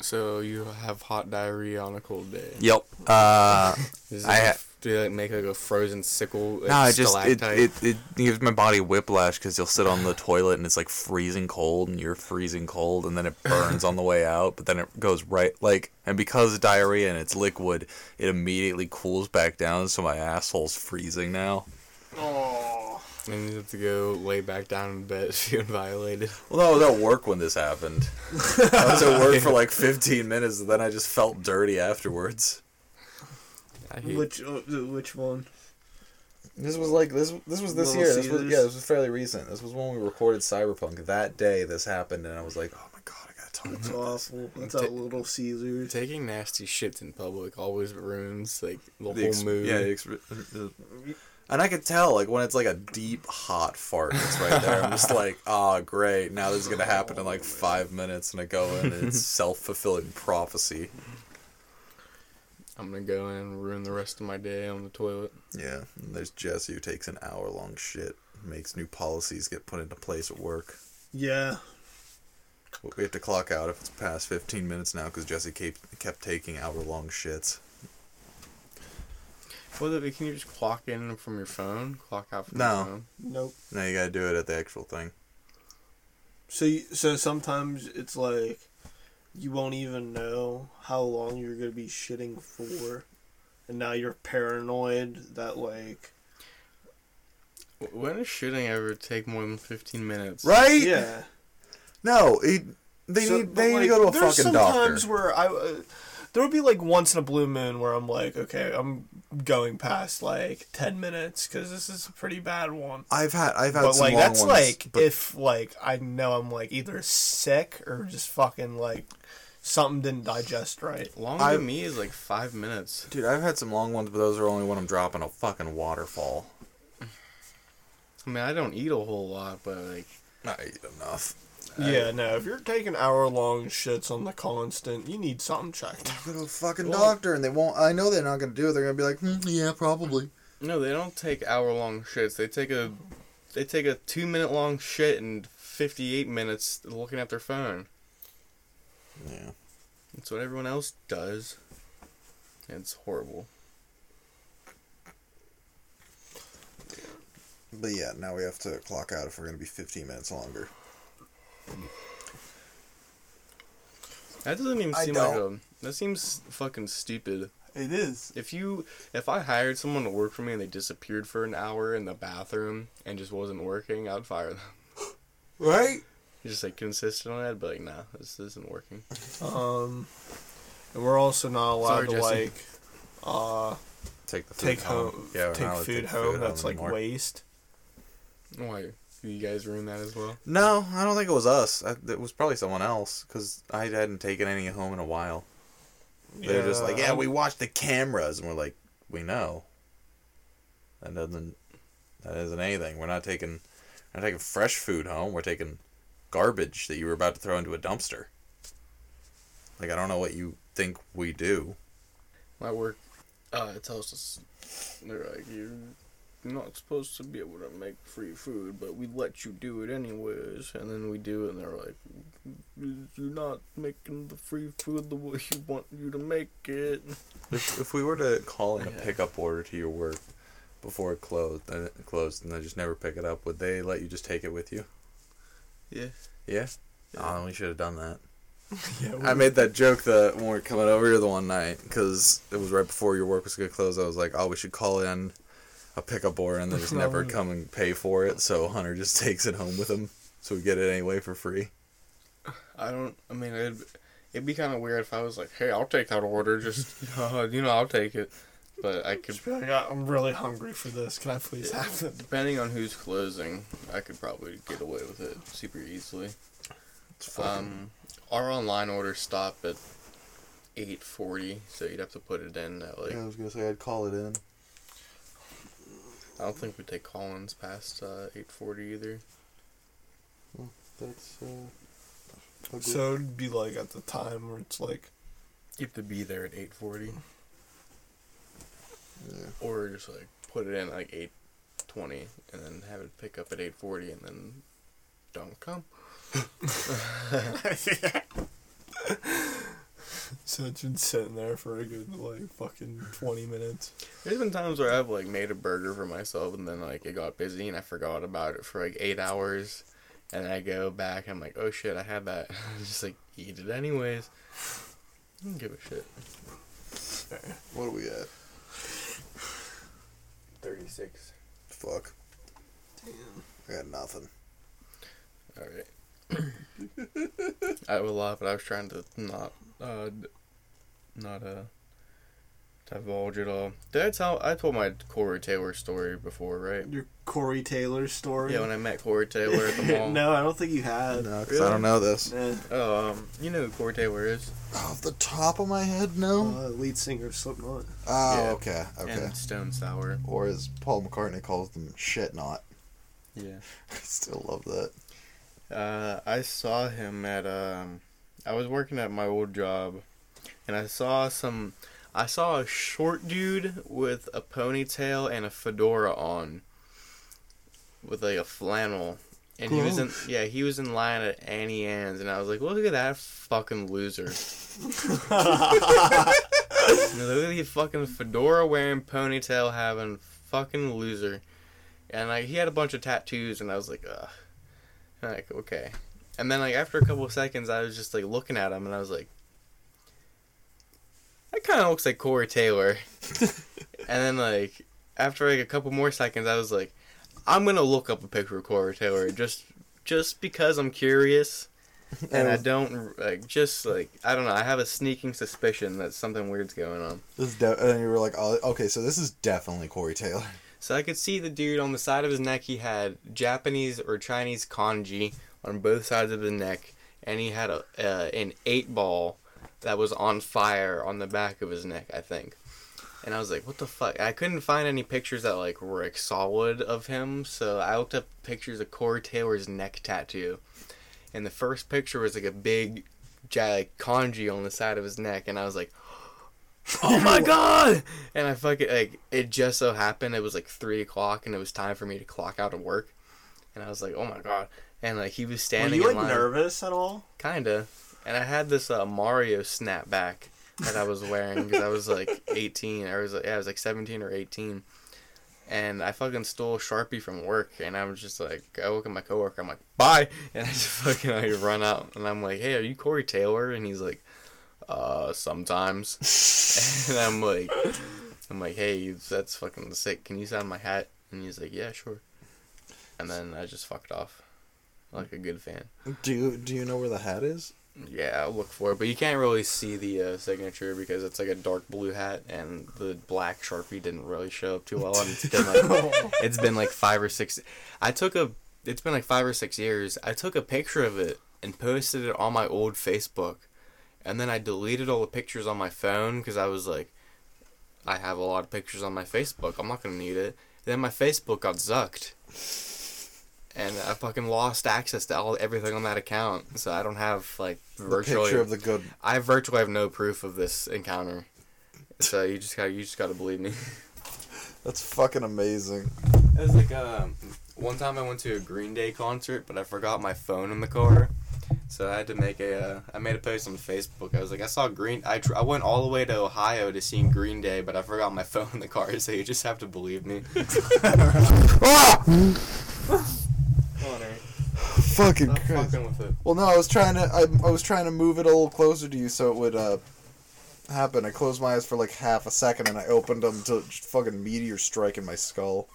Speaker 2: So you have hot diarrhea on a cold day.
Speaker 3: yep. Uh, I
Speaker 2: like
Speaker 3: ha-
Speaker 2: f- do you like make like a frozen sickle? Like,
Speaker 3: no, it just it, it, it gives my body whiplash because you'll sit on the toilet and it's like freezing cold and you're freezing cold and then it burns on the way out, but then it goes right like and because of diarrhea and it's liquid, it immediately cools back down, so my asshole's freezing now.
Speaker 1: Oh.
Speaker 2: And you have to go lay back down in bed feeling violated.
Speaker 3: Well, no, I was at work when this happened. I was at work for like 15 minutes, and then I just felt dirty afterwards.
Speaker 2: I hate
Speaker 1: Which uh, which one?
Speaker 3: This was like this. This was this
Speaker 1: Little
Speaker 3: year. This was
Speaker 1: Caesars?
Speaker 3: yeah. This was fairly recent. This was when we recorded Cyberpunk. That day, this happened, and I was like, "Oh my god, I gotta talk
Speaker 1: It's
Speaker 3: about this."
Speaker 1: awful. That's a little Caesar.
Speaker 2: taking nasty shits in public always ruins like the,
Speaker 3: The
Speaker 2: whole
Speaker 3: ex-
Speaker 2: mood.
Speaker 3: Yeah, the exp- and I could tell like when it's like a deep hot fart that's right there. I'm just like, "Oh, great! Now this is gonna happen in like five minutes," and I go in, and it's self fulfilling prophecy.
Speaker 2: I'm gonna go in and ruin the rest of my day on the toilet.
Speaker 3: Yeah, and there's Jesse who takes an hour long shit, makes new policies get put into place at work.
Speaker 1: Yeah.
Speaker 3: We have to clock out if it's past 15 minutes now because Jesse kept, kept taking hour long shits.
Speaker 2: Well, can you just clock in from your phone? Clock out from
Speaker 3: No.
Speaker 2: your phone?
Speaker 1: Nope.
Speaker 3: Now you gotta do it at the actual thing.
Speaker 1: So you, so sometimes it's like you won't even know how long you're gonna be shitting for, and now you're paranoid that like
Speaker 2: W- When does shooting ever take more than 15 minutes?
Speaker 3: Right?
Speaker 1: yeah.
Speaker 3: No, it, they
Speaker 1: So-
Speaker 3: need
Speaker 1: but,
Speaker 3: they need
Speaker 1: like,
Speaker 3: to go to a fucking
Speaker 1: some
Speaker 3: doctor.
Speaker 1: times where I uh, there would be like once in a blue moon where I'm like, okay, I'm going past like ten minutes because this is a pretty bad one.
Speaker 3: I've had I've had
Speaker 1: But
Speaker 3: some
Speaker 1: like
Speaker 3: long
Speaker 1: that's
Speaker 3: ones,
Speaker 1: like
Speaker 3: but
Speaker 1: if like I know I'm like either sick or just fucking like something didn't digest right.
Speaker 2: Long
Speaker 3: I-
Speaker 2: to me is like five minutes.
Speaker 3: dude, I've had some long ones, but those are only when I'm dropping a fucking waterfall.
Speaker 2: I mean, I don't eat a whole lot, but like,
Speaker 3: I eat enough.
Speaker 1: Yeah, no. If you're taking hour long shits on the constant, you need something checked.
Speaker 3: Go to a fucking
Speaker 2: Well-
Speaker 3: doctor, and they won't. I know they're not gonna do it. They're gonna be like, hmm, yeah, probably.
Speaker 2: no, they don't take hour long shits. They take a, they take a two minute long shit in 58 minutes looking at their phone.
Speaker 3: Yeah.
Speaker 2: That's what everyone else does. It's horrible.
Speaker 3: But yeah, now we have to clock out if we're gonna be 15 minutes longer.
Speaker 2: That doesn't even
Speaker 3: I
Speaker 2: seem like a. That seems fucking stupid.
Speaker 1: It is.
Speaker 2: If you, if I hired someone to work for me and they disappeared for an hour in the bathroom and just wasn't working, I'd fire them.
Speaker 3: Right?
Speaker 2: Just like consistent on that, but like, nah, this isn't working.
Speaker 1: Um, and we're also not allowed
Speaker 2: Sorry,
Speaker 1: to
Speaker 2: Jesse.
Speaker 1: like uh
Speaker 3: Take the food
Speaker 1: take home,
Speaker 3: Yeah, we're
Speaker 1: take
Speaker 3: not allowed to
Speaker 1: food home. That's like
Speaker 3: anymore.
Speaker 1: waste.
Speaker 2: Why? You guys ruin that as well?
Speaker 3: No, I don't think it was us. I, it was probably someone else because I hadn't taken any home in a while. They're just like, yeah, we watched the cameras, and we're like, we know. That doesn't. That isn't anything. We're not taking. We're not taking fresh food home. We're taking garbage that you were about to throw into a dumpster. Like I don't know what you think we do.
Speaker 2: My work uh, it tells us they're like you're not supposed to be able to make free food, but we let you do it anyways. And then we do and they're like, "You're not making the free food the way you want you to make it."
Speaker 3: If, if we were to call in a pickup order to your work before it closed, and it closed, and then just never pick it up, would they let you just take it with you?
Speaker 2: Yeah.
Speaker 3: Yeah.
Speaker 2: Yeah.
Speaker 3: Oh, we should have done that.
Speaker 1: Yeah,
Speaker 3: I made that joke the when we were coming over here the one night because it was right before your work was gonna close. I was like, "Oh, we should call in a pickup order and then just never come and pay for it." So Hunter just takes it home with him, so we get it anyway for free.
Speaker 2: I don't. I mean, it'd, it'd be kind of weird if I was like, "Hey, I'll take that order." Just uh, you know, I'll take it. But I could,
Speaker 1: be like, "Ah, I'm really hungry for this. Can I please have it?
Speaker 2: depending on who's closing, I could probably get away with it super easily.
Speaker 3: It's fucking-
Speaker 2: Um, our online orders stop at eight forty, so you'd have to put it in at like.
Speaker 3: yeah, I was gonna say I'd call it in.
Speaker 2: I don't think we take call-ins past uh, eight forty either.
Speaker 3: That's uh.
Speaker 1: So it'd be like at the time where it's like,
Speaker 2: You have to be there at eight forty,
Speaker 3: yeah.
Speaker 2: or just like put it in like eight twenty, and then have it pick up at eight forty, and then don't come.
Speaker 1: so it's been sitting there for a good like fucking 20 minutes.
Speaker 2: There's been times where I've like made a burger for myself and then like it got busy and I forgot about it for like eight hours, and I go back and I'm like, oh shit, I had that. just like eat it anyways. I don't give a shit.
Speaker 3: What are we at?
Speaker 2: Thirty six.
Speaker 3: Fuck. Damn. I got nothing.
Speaker 2: All right. I would laugh, but I was trying to not, uh, not uh, divulge at all. Did I tell? I told my Corey Taylor story before, right?
Speaker 1: Your Corey Taylor story?
Speaker 2: Yeah, when I met Corey Taylor at the mall.
Speaker 1: no, I don't think you had.
Speaker 3: No, because
Speaker 2: Really?
Speaker 3: I don't know this.
Speaker 1: Eh,
Speaker 2: Oh, um, you know who Corey Taylor is?
Speaker 3: Off the top of my head, no.
Speaker 1: uh, lead singer of Slipknot.
Speaker 3: Oh,
Speaker 2: yeah.
Speaker 3: okay, okay.
Speaker 2: And Stone Sour.
Speaker 3: Or as Paul McCartney calls them, shit not.
Speaker 2: Yeah.
Speaker 3: I still love that.
Speaker 2: Uh, I saw him at um, I was working at my old job, and I saw some, I saw a short dude with a ponytail and a fedora on, with like a flannel, and he was in yeah he was in line at Auntie Anne's, and I was like, look at that fucking loser. Look at the fucking fedora wearing ponytail having fucking loser. And like he had a bunch of tattoos and I was like, ugh. Like, okay. And then like after a couple of seconds I was just like looking at him and I was like That kinda looks like Corey Taylor. and then like after like a couple more seconds I was like, I'm gonna look up a picture of Corey Taylor just just because I'm curious. And I don't like just like I don't know. I have a sneaking suspicion that something weird's going on.
Speaker 3: This is de- and you were like, oh, okay, so this is definitely Corey Taylor.
Speaker 2: So I could see the dude on the side of his neck. He had Japanese or Chinese kanji on both sides of his neck, and he had a uh, an eight ball that was on fire on the back of his neck. I think. And I was like, "What the fuck?" I couldn't find any pictures that like were like solid of him, so I looked up pictures of Corey Taylor's neck tattoo, and the first picture was like a big, like kanji on the side of his neck, and I was like, "Oh my god!" And I fucking like it just so happened it was like three o'clock, and it was time for me to clock out of work, and I was like, "Oh my god!" And like he was standing.
Speaker 1: Were
Speaker 2: you
Speaker 1: like nervous at all?
Speaker 2: kinda, and I had this uh, Mario snapback that I was wearing because I was like 18 or I was like, yeah, I was like 17 or 18. And I fucking stole Sharpie from work and I was just like I woke up my coworker, I'm like, bye and I just fucking like run out and I'm like, Hey, are you Corey Taylor? And he's like, Uh, sometimes and I'm like I'm like, Hey, that's fucking sick. Can you sign my hat? And he's like, Yeah, sure. And then I just fucked off. Like a good fan.
Speaker 3: Do you do you know where the hat is?
Speaker 2: Yeah, I'll look for it, but you can't really see the uh, signature because it's like a dark blue hat, and the black sharpie didn't really show up too well. And it's been like it's been like five or six. I took a. It's been like five or six years. I took a picture of it and posted it on my old Facebook, and then I deleted all the pictures on my phone because I was like, I have a lot of pictures on my Facebook. I'm not gonna need it. Then my Facebook got zucked. And I fucking lost access to all everything on that account. So I don't have like virtually The
Speaker 3: picture of the good.
Speaker 2: I virtually have no proof of this encounter. So you just got you just got to believe me.
Speaker 3: That's fucking amazing.
Speaker 2: It was like um, one time I went to a Green Day concert, but I forgot my phone in the car, so I had to make a. Uh, I made a post on Facebook. I was like, I saw Green. I tr- I went all the way to Ohio to see Green Day, but I forgot my phone in the car. So you just have to believe me.
Speaker 3: Fucking
Speaker 2: Stop
Speaker 3: Christ.
Speaker 2: fucking with it.
Speaker 3: Well, no, I was trying to. I, I was trying to move it a little closer to you so it would uh happen. I closed my eyes for like half a second and I opened them to just fucking meteor strike in my skull.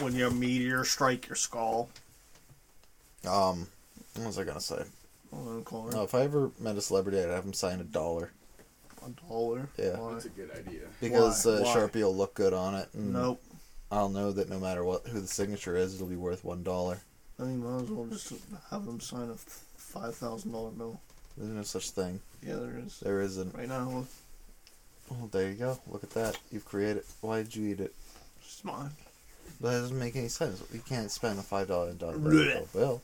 Speaker 1: When you meteor strike your skull.
Speaker 3: Um, what was I gonna say?
Speaker 1: Hold on,
Speaker 3: No, if I ever met a celebrity, I'd have him sign a dollar
Speaker 1: A dollar.
Speaker 3: Yeah.
Speaker 1: Why?
Speaker 2: That's a good idea.
Speaker 3: because
Speaker 1: Why?
Speaker 3: uh,
Speaker 1: Why?
Speaker 3: Sharpie will look good on it. And
Speaker 1: Nope.
Speaker 3: I'll know that no matter what who the signature is, it'll be worth one dollar.
Speaker 1: I think might as well just have them sign a five thousand dollar bill.
Speaker 3: There's no such thing.
Speaker 1: Yeah, there is.
Speaker 3: There isn't.
Speaker 1: Right now, look,
Speaker 3: Oh, there you go. Look at that. You've created. Why did you eat it?
Speaker 1: it's mine.
Speaker 3: That doesn't make any sense. You can't spend a five dollar dollar
Speaker 1: Blech.
Speaker 3: bill.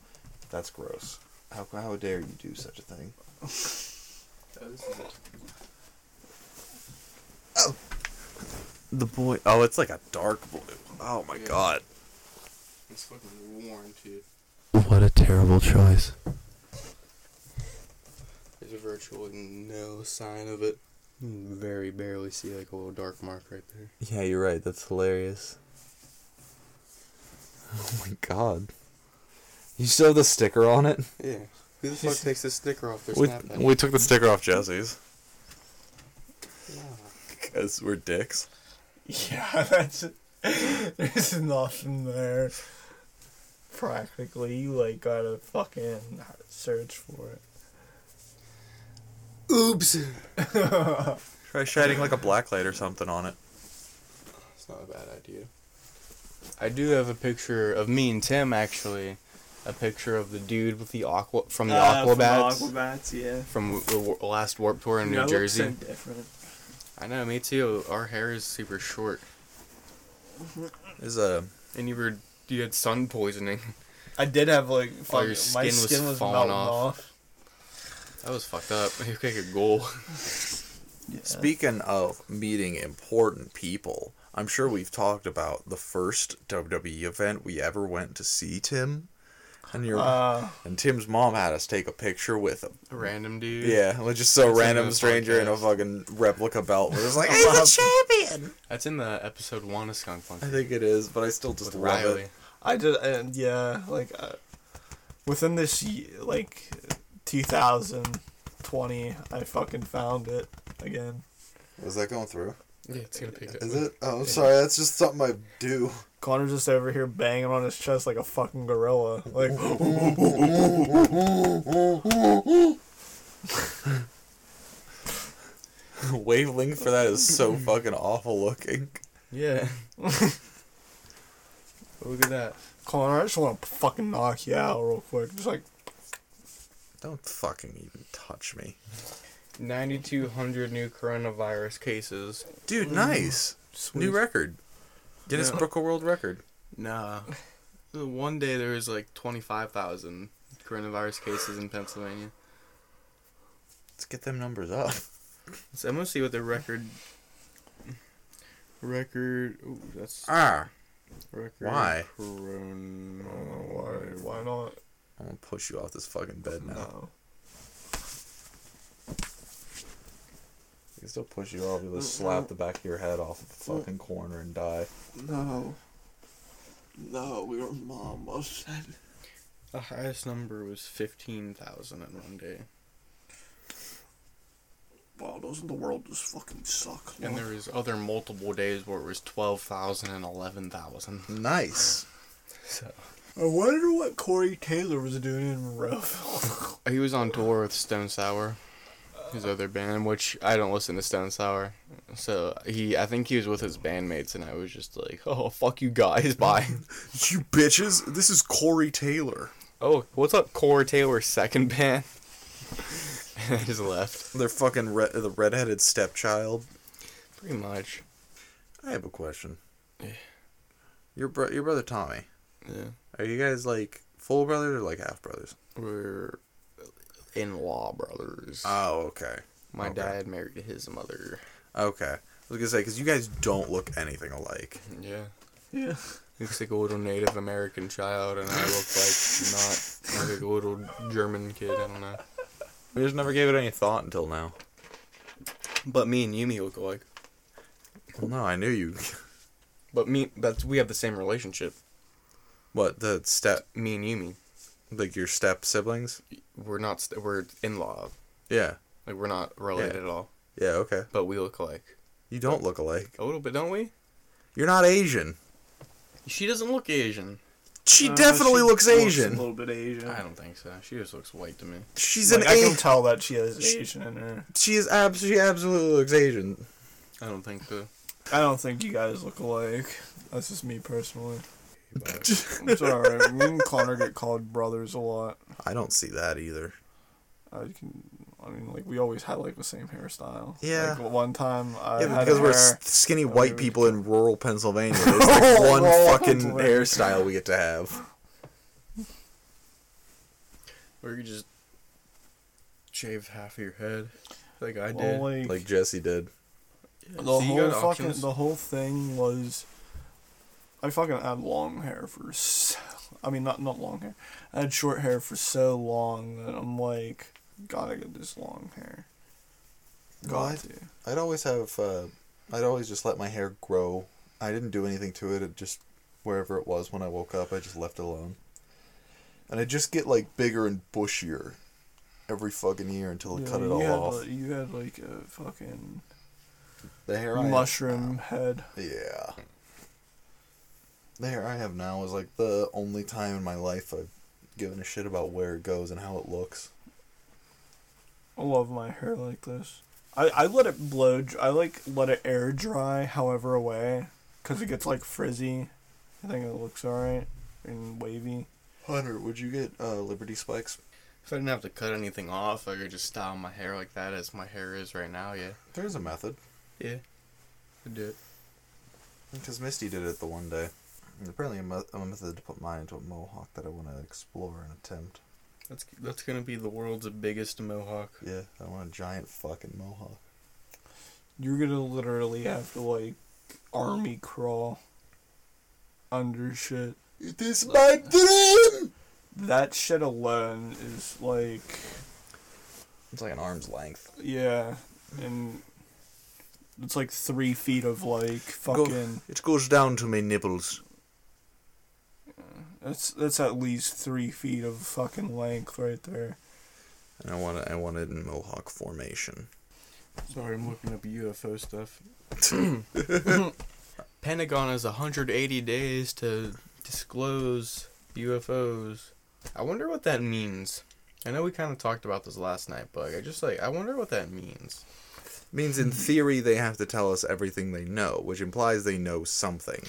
Speaker 3: That's gross. How how dare you do such a thing? Oh, oh. the boy. Oh, it's like a dark blue. Oh my
Speaker 2: Yeah.
Speaker 3: god.
Speaker 2: It's fucking worn too.
Speaker 3: What a terrible choice.
Speaker 2: There's virtually no sign of it. You very barely see like a little dark mark right there.
Speaker 3: Yeah, you're right. That's hilarious. Oh my god. You still have the sticker on it?
Speaker 2: Yeah. Who the fuck takes the sticker off their
Speaker 3: We,
Speaker 2: Snapchat?
Speaker 3: we took the sticker off Jesse's.
Speaker 2: Yeah.
Speaker 3: Because we're dicks.
Speaker 1: Yeah, that's. It. There's nothing there. Practically, you like gotta fucking search for it.
Speaker 2: Oops.
Speaker 3: Try shining like a blacklight or something on it.
Speaker 2: It's not a bad idea. I do have a picture of me and Tim actually. A picture of the dude with the aqua from the Aquabats
Speaker 1: Uh, Aquabats, yeah.
Speaker 2: from the wa- last Warp Tour in New
Speaker 1: You look
Speaker 2: Jersey.
Speaker 1: so different.
Speaker 2: I know, me too. Our hair is super short,
Speaker 3: Is a
Speaker 2: and you were you had sun poisoning.
Speaker 1: I did have like
Speaker 2: Oh,
Speaker 1: fuck,
Speaker 2: your
Speaker 1: my
Speaker 2: skin was
Speaker 1: skin was
Speaker 2: falling
Speaker 1: melting
Speaker 2: off.
Speaker 1: off.
Speaker 2: That was fucked up. You could get a goal.
Speaker 1: Yeah.
Speaker 3: Speaking of meeting important people, I'm sure we've talked about the first WWE event we ever went to see Tim. And your
Speaker 1: Uh,
Speaker 3: and Tim's mom had us take a picture with him.
Speaker 2: A random dude.
Speaker 3: Yeah, like just so
Speaker 2: That's
Speaker 3: random
Speaker 2: the
Speaker 3: stranger in a fucking replica belt. We're just like,
Speaker 1: Wow.
Speaker 3: he's a champion.
Speaker 2: That's in the episode one of Skunk
Speaker 3: I think it is, but I still just
Speaker 2: With
Speaker 3: love
Speaker 2: Riley.
Speaker 3: it.
Speaker 1: I did, and yeah, like uh, within this ye- like 2020, I fucking found it again.
Speaker 3: Was that going through?
Speaker 2: Yeah, it's gonna pick
Speaker 3: Is it? Oh, I'm sorry. That's just something I do.
Speaker 1: Connor's just over here banging on his chest like a fucking gorilla. Like,
Speaker 3: Wavelength for that is so fucking awful looking.
Speaker 2: Yeah. Look at that.
Speaker 1: Connor, I just want to fucking knock you out real quick. Just like,
Speaker 3: Don't fucking even touch me.
Speaker 2: 9,200 new coronavirus cases.
Speaker 3: Dude, nice. Mm-hmm.
Speaker 1: sweet.
Speaker 3: New record. Guinness
Speaker 2: Yeah.
Speaker 3: Book of World Record.
Speaker 2: Nah. One day there was like 25,000 coronavirus cases in Pennsylvania.
Speaker 3: Let's get them numbers up.
Speaker 2: So I'm gonna see what the record. Record. Ooh, that's
Speaker 3: Ah.
Speaker 2: record.
Speaker 3: why?
Speaker 2: Corona.
Speaker 1: why, why not?
Speaker 3: I'm gonna push you off this fucking bed now.
Speaker 1: No.
Speaker 3: I can still push you off. You'll just slap the back of your head off of the mm. fucking corner and die.
Speaker 1: No. No, we were almost dead.
Speaker 2: The highest number was 15,000 in one day.
Speaker 1: Wow, doesn't the world just fucking suck?
Speaker 2: And there was other multiple days where it was 12,000 and 11,000.
Speaker 3: Nice.
Speaker 2: So
Speaker 1: I wonder what Corey Taylor was doing in Monroeville.
Speaker 2: he was on tour with Stone Sour, his other band, which I don't listen to Stone Sour. So he, I think he was with his bandmates, and I was just like, "Oh fuck you guys, bye."
Speaker 3: You bitches. This is Corey Taylor.
Speaker 2: oh, what's up, Corey Taylor's second band? and I just left.
Speaker 3: They're fucking re- the redheaded stepchild.
Speaker 2: Pretty much.
Speaker 3: I have a question.
Speaker 2: Yeah.
Speaker 3: Your bro- your brother Tommy.
Speaker 2: Yeah.
Speaker 3: Are you guys like full brothers or like half brothers?
Speaker 2: We're in-law brothers.
Speaker 3: Oh, okay.
Speaker 2: My
Speaker 3: okay.
Speaker 2: dad married his mother.
Speaker 3: Okay. I was gonna say because you guys don't look anything alike.
Speaker 2: Yeah.
Speaker 1: Yeah.
Speaker 2: Looks like a little Native American child, and I look like not like a little German kid. I don't know.
Speaker 3: We just never gave it any thought until now.
Speaker 2: But me and Yumi look alike.
Speaker 3: Well, no, I knew you.
Speaker 2: But me, but we have the same relationship.
Speaker 3: What the step?
Speaker 2: Me and Yumi,
Speaker 3: Like your step siblings?
Speaker 2: We're not st- we're in law.
Speaker 3: Yeah.
Speaker 2: Like we're not related
Speaker 3: Yeah.
Speaker 2: at all.
Speaker 3: Yeah. Okay.
Speaker 2: But we look alike
Speaker 3: You don't look alike.
Speaker 2: a little bit, don't we?
Speaker 3: You're not Asian.
Speaker 2: She doesn't look Asian.
Speaker 3: She
Speaker 1: Uh,
Speaker 3: definitely
Speaker 1: she
Speaker 3: looks
Speaker 1: A
Speaker 3: Asian.
Speaker 1: A little bit Asian.
Speaker 2: I don't think so. She just looks white to me.
Speaker 3: She's
Speaker 1: Like,
Speaker 3: an
Speaker 1: I can tell that she has Asian in her.
Speaker 3: She is abs. She absolutely looks Asian.
Speaker 2: I don't think so.
Speaker 1: I don't think you guys look alike. That's just me personally.
Speaker 2: But
Speaker 1: It's alright. Me and Connor get called brothers a lot.
Speaker 3: I don't see that either.
Speaker 1: Uh, I can. I mean, like we always had like the same hairstyle.
Speaker 3: Yeah.
Speaker 1: Like, one time I
Speaker 3: Yeah,
Speaker 1: had
Speaker 3: because we're
Speaker 1: hair.
Speaker 3: skinny white
Speaker 1: we-
Speaker 3: people in rural Pennsylvania. There's like one
Speaker 1: Rural
Speaker 3: fucking
Speaker 1: Pennsylvania.
Speaker 3: hairstyle we get to have.
Speaker 2: or you just shave half of your head, like I
Speaker 1: Well,
Speaker 2: did.
Speaker 1: like,
Speaker 3: Like Jesse did.
Speaker 2: Yeah,
Speaker 1: the whole fucking
Speaker 2: options.
Speaker 1: the whole thing was. I fucking had long hair for. So, I mean, not not long hair. I had short hair for so long that I'm like, gotta get this long hair. Got
Speaker 3: What?
Speaker 1: to.
Speaker 3: I'd always have. Uh, I'd always just let my hair grow. I didn't do anything to it. It just wherever it was when I woke up, I just left it alone. And I just get like bigger and bushier every fucking year until I
Speaker 1: Yeah,
Speaker 3: cut it all
Speaker 1: had,
Speaker 3: off.
Speaker 1: like- you had like a fucking
Speaker 3: the hair
Speaker 1: mushroom head.
Speaker 3: Yeah. The hair I have now is like the only time in my life I've given a shit about where it goes and how it looks.
Speaker 1: I love my hair like this. I, I let it blow. I like let it air dry, however away, because it gets like frizzy. I think it looks alright and wavy.
Speaker 3: Hunter, would you get uh, Liberty Spikes?
Speaker 2: If I didn't have to cut anything off, I could just style my hair like that as my hair is right now. Yeah,
Speaker 3: There's a method.
Speaker 2: yeah, I'd do it.
Speaker 3: Because Misty did it the one day. And apparently a, me- a method to put mine into a mohawk that I want to explore and attempt.
Speaker 2: That's that's gonna be the world's biggest mohawk.
Speaker 3: Yeah, I want a giant fucking mohawk.
Speaker 1: You're gonna literally have to like army crawl under shit.
Speaker 3: It is my dream!
Speaker 1: That shit alone is like
Speaker 3: It's like an arm's length.
Speaker 1: yeah, and it's like three feet of like
Speaker 3: Go-
Speaker 1: fucking.
Speaker 3: It goes down to my nipples.
Speaker 1: That's that's at least three feet of fucking length right there.
Speaker 3: And I want it, I want it in mohawk formation.
Speaker 2: Sorry, I'm looking up UFO stuff. Pentagon has 180 days to disclose UFOs. I wonder what that means. I know we kind of talked about this last night, but I just like I wonder what that means.
Speaker 3: means in theory they have to tell us everything they know, which implies they know something.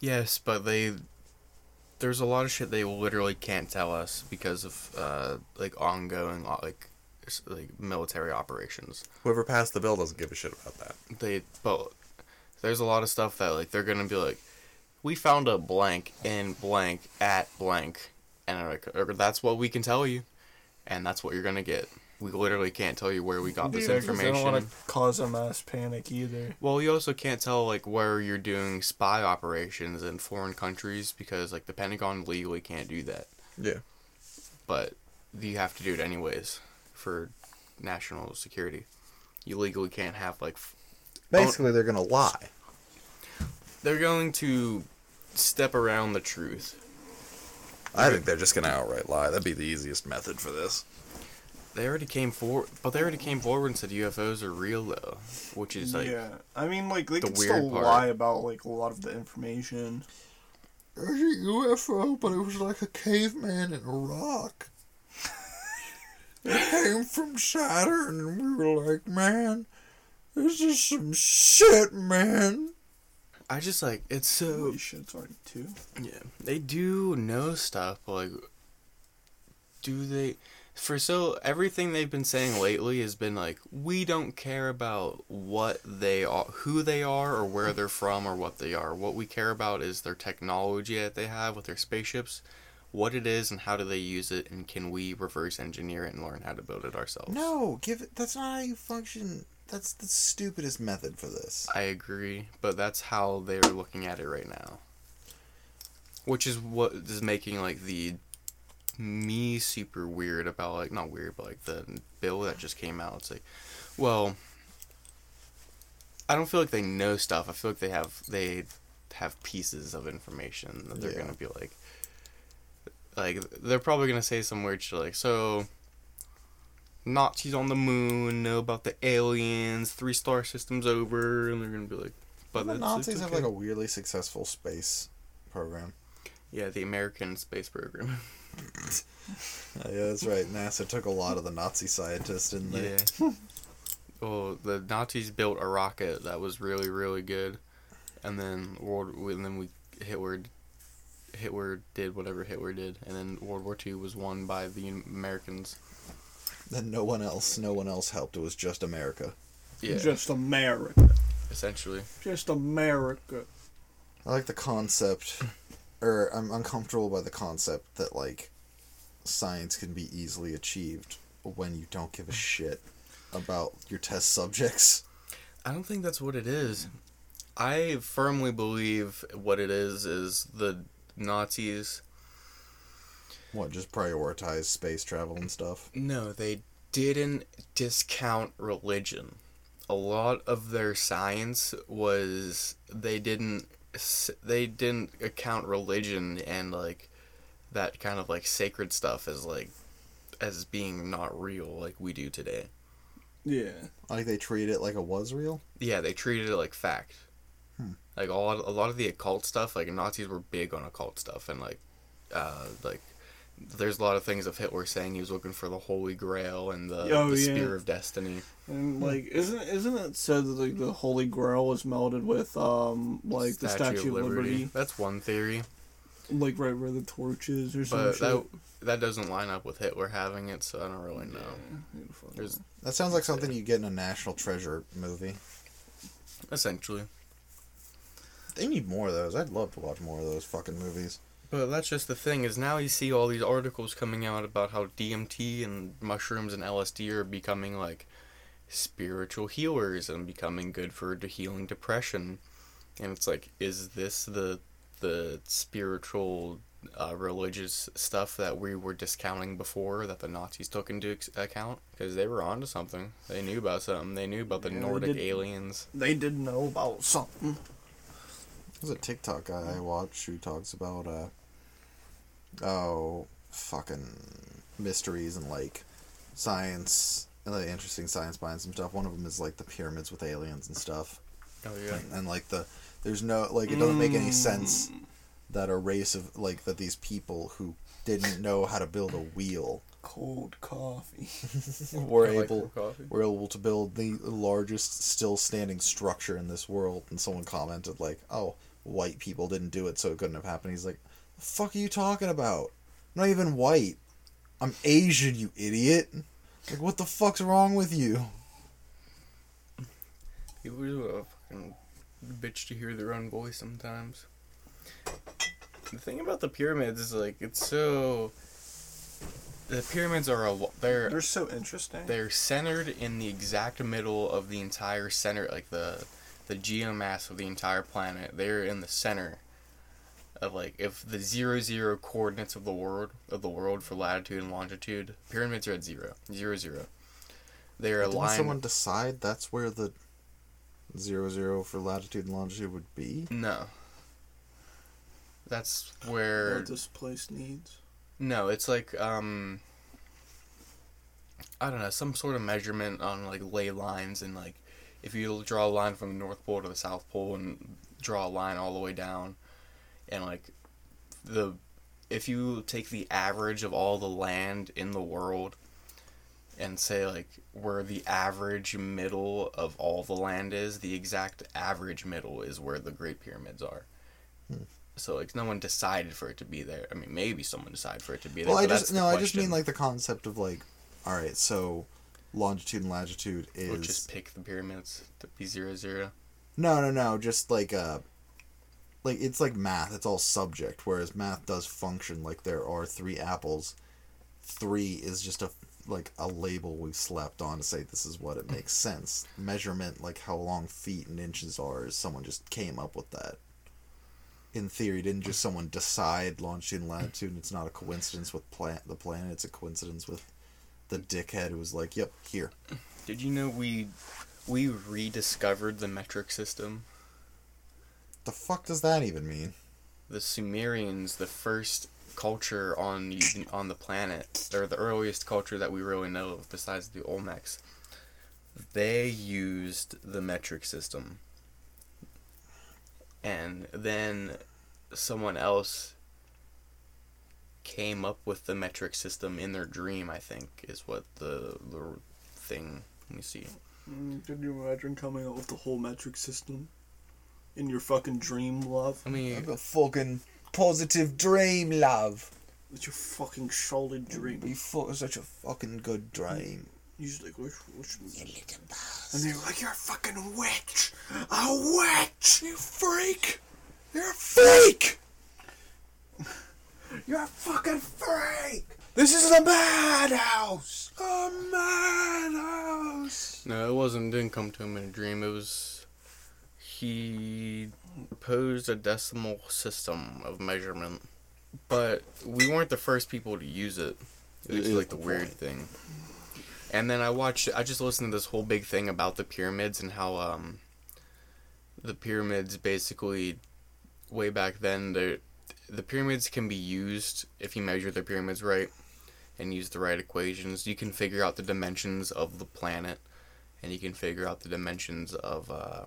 Speaker 2: Yes, but they there's a lot of shit they literally can't tell us because of uh like ongoing like like military operations.
Speaker 3: Whoever passed the bill doesn't give a shit about that.
Speaker 2: They but there's a lot of stuff that like they're gonna be like, we found a blank in blank at blank, and like that's what we can tell you, and that's what you're gonna get. We literally can't tell you where we got this
Speaker 1: Yeah, 'cause They
Speaker 2: information.
Speaker 1: don't want to cause a mass panic either.
Speaker 2: Well, you also can't tell like where you're doing spy operations in foreign countries because like the Pentagon legally can't do that,
Speaker 3: Yeah.
Speaker 2: but you have to do it anyways for national security. You legally can't have like f-
Speaker 3: Basically, they're gonna lie.
Speaker 2: they're going to step around the truth.
Speaker 3: I think they're just gonna outright lie. That'd be the easiest method for this.
Speaker 2: They already came forward, but they already came forward and said UFOs are real though, which is like
Speaker 1: yeah, I mean, like they
Speaker 2: the
Speaker 1: can
Speaker 2: weird
Speaker 1: still
Speaker 2: part.
Speaker 1: lie about like a lot of the information.
Speaker 3: There's a UFO, but it was like a caveman in a rock. it came from Saturn, and we were like, man, this is some shit, man.
Speaker 2: I just like it's so
Speaker 1: Holy shit, it's already two.
Speaker 2: Yeah, they do know stuff, but like, do they? For so everything they've been saying lately has been like, we don't care about what they are, who they are, or where they're from, or what they are. What we care about is their technology that they have with their spaceships. what it is and how do they use it, and can we reverse engineer it and learn how to build it ourselves?
Speaker 3: No, give it. That's not how you function. That's the stupidest method for this.
Speaker 2: I agree, but that's how they're looking at it right now. Which is what is making like the me super weird about like not weird, but like the bill that just came out. It's like, well, I don't feel like they know stuff. I feel like they have they have pieces of information that they're
Speaker 3: Yeah.
Speaker 2: gonna be like, like they're probably gonna say some weird shit like so. Nazis on the moon know about the aliens. Three star systems over, and they're gonna be like, but
Speaker 3: the Nazis
Speaker 2: it's
Speaker 3: have
Speaker 2: okay.
Speaker 3: like a weirdly successful space program.
Speaker 2: yeah, the American space program.
Speaker 3: Uh, yeah, that's right. NASA took a lot of the Nazi scientists, didn't they?
Speaker 2: Yeah. well, the Nazis built a rocket that was really, really good, and then World, and then we Hitler, Hitler did whatever Hitler did, and then World War Two was won by the Americans.
Speaker 3: Then no one else, no one else helped. It was just America.
Speaker 2: Yeah,
Speaker 1: Just America.
Speaker 2: essentially.
Speaker 1: Just America.
Speaker 3: I like the concept, or I'm uncomfortable by the concept that like science can be easily achieved when you don't give a shit about your test subjects.
Speaker 2: I don't think that's what it is. I firmly believe what it is is the Nazis.
Speaker 3: What, just prioritize space travel and stuff?
Speaker 2: No, they didn't discount religion. A lot of their science was they didn't they didn't account religion and like that kind of like sacred stuff as like as being not real like we do today.
Speaker 1: Yeah.
Speaker 3: Like they treat it like it was real?
Speaker 2: Yeah, they treated it like fact. Like all a lot of the occult stuff, like Nazis were big on occult stuff, and like, uh, like there's a lot of things of Hitler saying he was looking for the Holy Grail and the,
Speaker 1: Oh,
Speaker 2: the
Speaker 1: yeah.
Speaker 2: Spear of Destiny.
Speaker 1: And like, isn't isn't it said that like the Holy Grail was melted with um like the Statue of Liberty,
Speaker 2: That's one theory,
Speaker 1: like right where the torch is or something.
Speaker 2: but that that doesn't line up with Hitler having it, so I don't really know.
Speaker 1: Yeah, who the fuck
Speaker 2: There's
Speaker 1: knows?
Speaker 3: That sounds like something you get in a National Treasure movie.
Speaker 2: essentially,
Speaker 3: They need more of those. I'd love to watch more of those fucking movies.
Speaker 2: But that's just the thing is now you see all these articles coming out about how DMT and mushrooms and LSD are becoming like spiritual healers and becoming good for de- healing depression, and it's like, is this the the spiritual uh, religious stuff that we were discounting before that the Nazis took into account because they were onto something. They knew about something. They knew about the
Speaker 1: Yeah, they
Speaker 2: Nordic
Speaker 1: did.
Speaker 2: aliens.
Speaker 1: They did know about something.
Speaker 3: There's a TikTok guy I watch who talks about uh oh fucking mysteries and like science and like interesting science behind some stuff. One of them is like the pyramids with aliens and stuff.
Speaker 2: Oh yeah.
Speaker 3: And, and like the there's no like it doesn't make any
Speaker 1: Mm.
Speaker 3: sense that a race of like that these people who didn't know how to build a wheel
Speaker 1: Cold coffee.
Speaker 3: were
Speaker 2: I like
Speaker 3: able
Speaker 2: coffee.
Speaker 3: were able to build the largest still standing structure in this world and someone commented like oh white people didn't do it so it couldn't have happened he's like the fuck are you talking about i'm not even white i'm asian you idiot like what the fuck's wrong with you
Speaker 2: People just a fucking bitch to hear their own voice sometimes. The thing about the pyramids is like it's so. The pyramids are a lo- they're
Speaker 1: They're so interesting.
Speaker 2: they're centered in the exact middle of the entire center, like the the geomass of the entire planet. They're in the center of like if the zero zero coordinates of the world of the world for latitude and longitude, pyramids are at zero zero zero. They're
Speaker 3: didn't
Speaker 2: aligned.
Speaker 3: someone decide that's where the zero zero for latitude and longitude would be
Speaker 2: No. That's where
Speaker 1: what this place needs.
Speaker 2: no, it's like um I don't know, some sort of measurement on like ley lines and like if you draw a line from the North Pole to the South Pole and draw a line all the way down and like the if you take the average of all the land in the world and say like where the average middle of all the land is, the exact average middle is where the Great Pyramids are. Hmm. So like no one decided for it to be there. I mean, maybe someone decided for it to be there.
Speaker 3: well i just no i just mean like the concept of like all right so longitude and latitude is
Speaker 2: Or just pick the pyramids to be zero zero.
Speaker 3: No, no, no. Just like uh, like it's like math. It's all subject, whereas math does function like there are three apples. Three is just a like a label we slapped on to say this is what it makes sense. Measurement, like how long feet and inches are, is someone just came up with that. In theory, didn't just someone decide longitude and latitude? And it's not a coincidence with plant the planet. It's a coincidence with the dickhead who was like, "Yep, here."
Speaker 2: Did you know we we rediscovered the metric system?
Speaker 3: The fuck does that even mean?
Speaker 2: The Sumerians, the first culture on the- on the planet, or the earliest culture that we really know of besides the Olmecs, they used the metric system. And then someone else came up with the metric system in their dream, I think, is what the the thing. Let me see.
Speaker 1: Mm, Can you imagine coming up with the whole metric system in your fucking dream, love?
Speaker 2: I mean, Have
Speaker 3: a fucking positive dream, love.
Speaker 1: It's your fucking solid dream.
Speaker 3: Be fu- such a fucking good dream.
Speaker 1: He's like, which, which, and they're like, you're a fucking witch, a witch, you freak, you're a freak, you're a fucking freak. This is a madhouse, a madhouse.
Speaker 2: No, it wasn't. Didn't come to him in a dream. It was he posed a decimal system of measurement, but we weren't the first people to use it. It was
Speaker 3: It is
Speaker 2: like the
Speaker 3: the
Speaker 2: weird
Speaker 3: point.
Speaker 2: thing. And then I watched. I just listened to this whole big thing about the pyramids and how um the pyramids basically way back then the pyramids can be used if you measure the pyramids right and use the right equations. You can figure out the dimensions of the planet and you can figure out the dimensions of uh,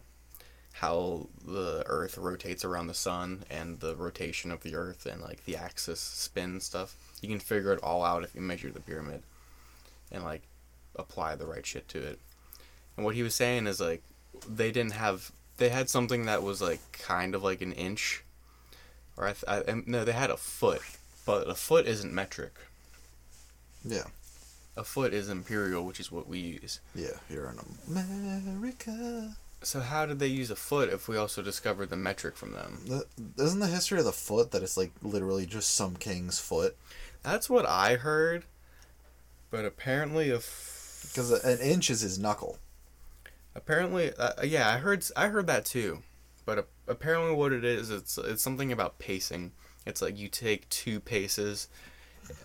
Speaker 2: how the Earth rotates around the sun and the rotation of the Earth and like the axis spin stuff. You can figure it all out if you measure the pyramid and like apply the right shit to it. And what he was saying is like they didn't have they had something that was like kind of like an inch, or I, th- I no they had a foot, but a foot isn't metric.
Speaker 3: Yeah,
Speaker 2: A foot is imperial, which is what we use.
Speaker 3: yeah. Here in America.
Speaker 2: So how did they use a foot if we also discovered the metric from them?
Speaker 3: The, isn't the history of the foot that it's like literally just some king's foot?
Speaker 2: That's what I heard, but apparently a
Speaker 3: Because an inch is his knuckle.
Speaker 2: apparently uh, yeah I heard I heard that too, but a- apparently what it is it's it's something about pacing. It's like you take two paces,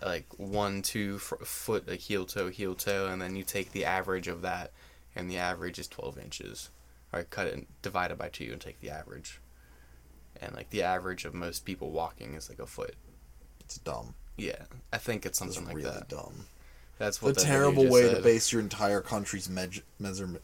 Speaker 2: like one two f- foot like heel toe heel toe, and then you take the average of that, and the average is twelve inches. Or cut it and divide it by two and take the average. And like the average of most people walking is like a foot.
Speaker 3: It's dumb.
Speaker 2: Yeah, I think it's
Speaker 3: It's
Speaker 2: something like
Speaker 3: really
Speaker 2: that.
Speaker 3: dumb.
Speaker 2: That's what the
Speaker 3: terrible way to base your entire country's measure, measurement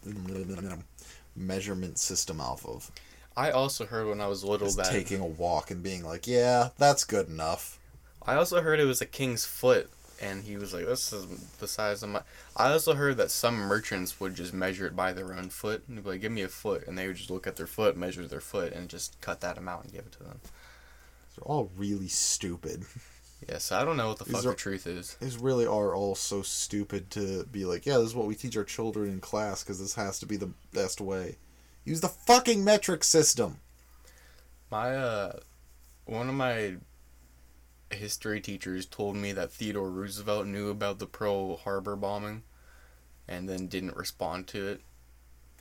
Speaker 3: measurement system off of.
Speaker 2: I also heard when I was little that
Speaker 3: taking a walk and being like, yeah, that's good enough.
Speaker 2: I also heard it was a king's foot, and he was like, "This is the size of my." I also heard that some merchants would just measure it by their own foot, and be like, "Give me a foot," and they would just look at their foot, measure their foot, and just cut that amount and give it to them.
Speaker 3: They're all really stupid.
Speaker 2: Yeah, so I don't know what the
Speaker 3: These
Speaker 2: fuck
Speaker 3: are-
Speaker 2: the truth is.
Speaker 3: These really are all so stupid to be like, yeah, this is what we teach our children in class because this has to be the best way. Use the fucking metric system.
Speaker 2: My uh, one of my history teachers told me that Theodore Roosevelt knew about the Pearl Harbor bombing, and then didn't respond to it,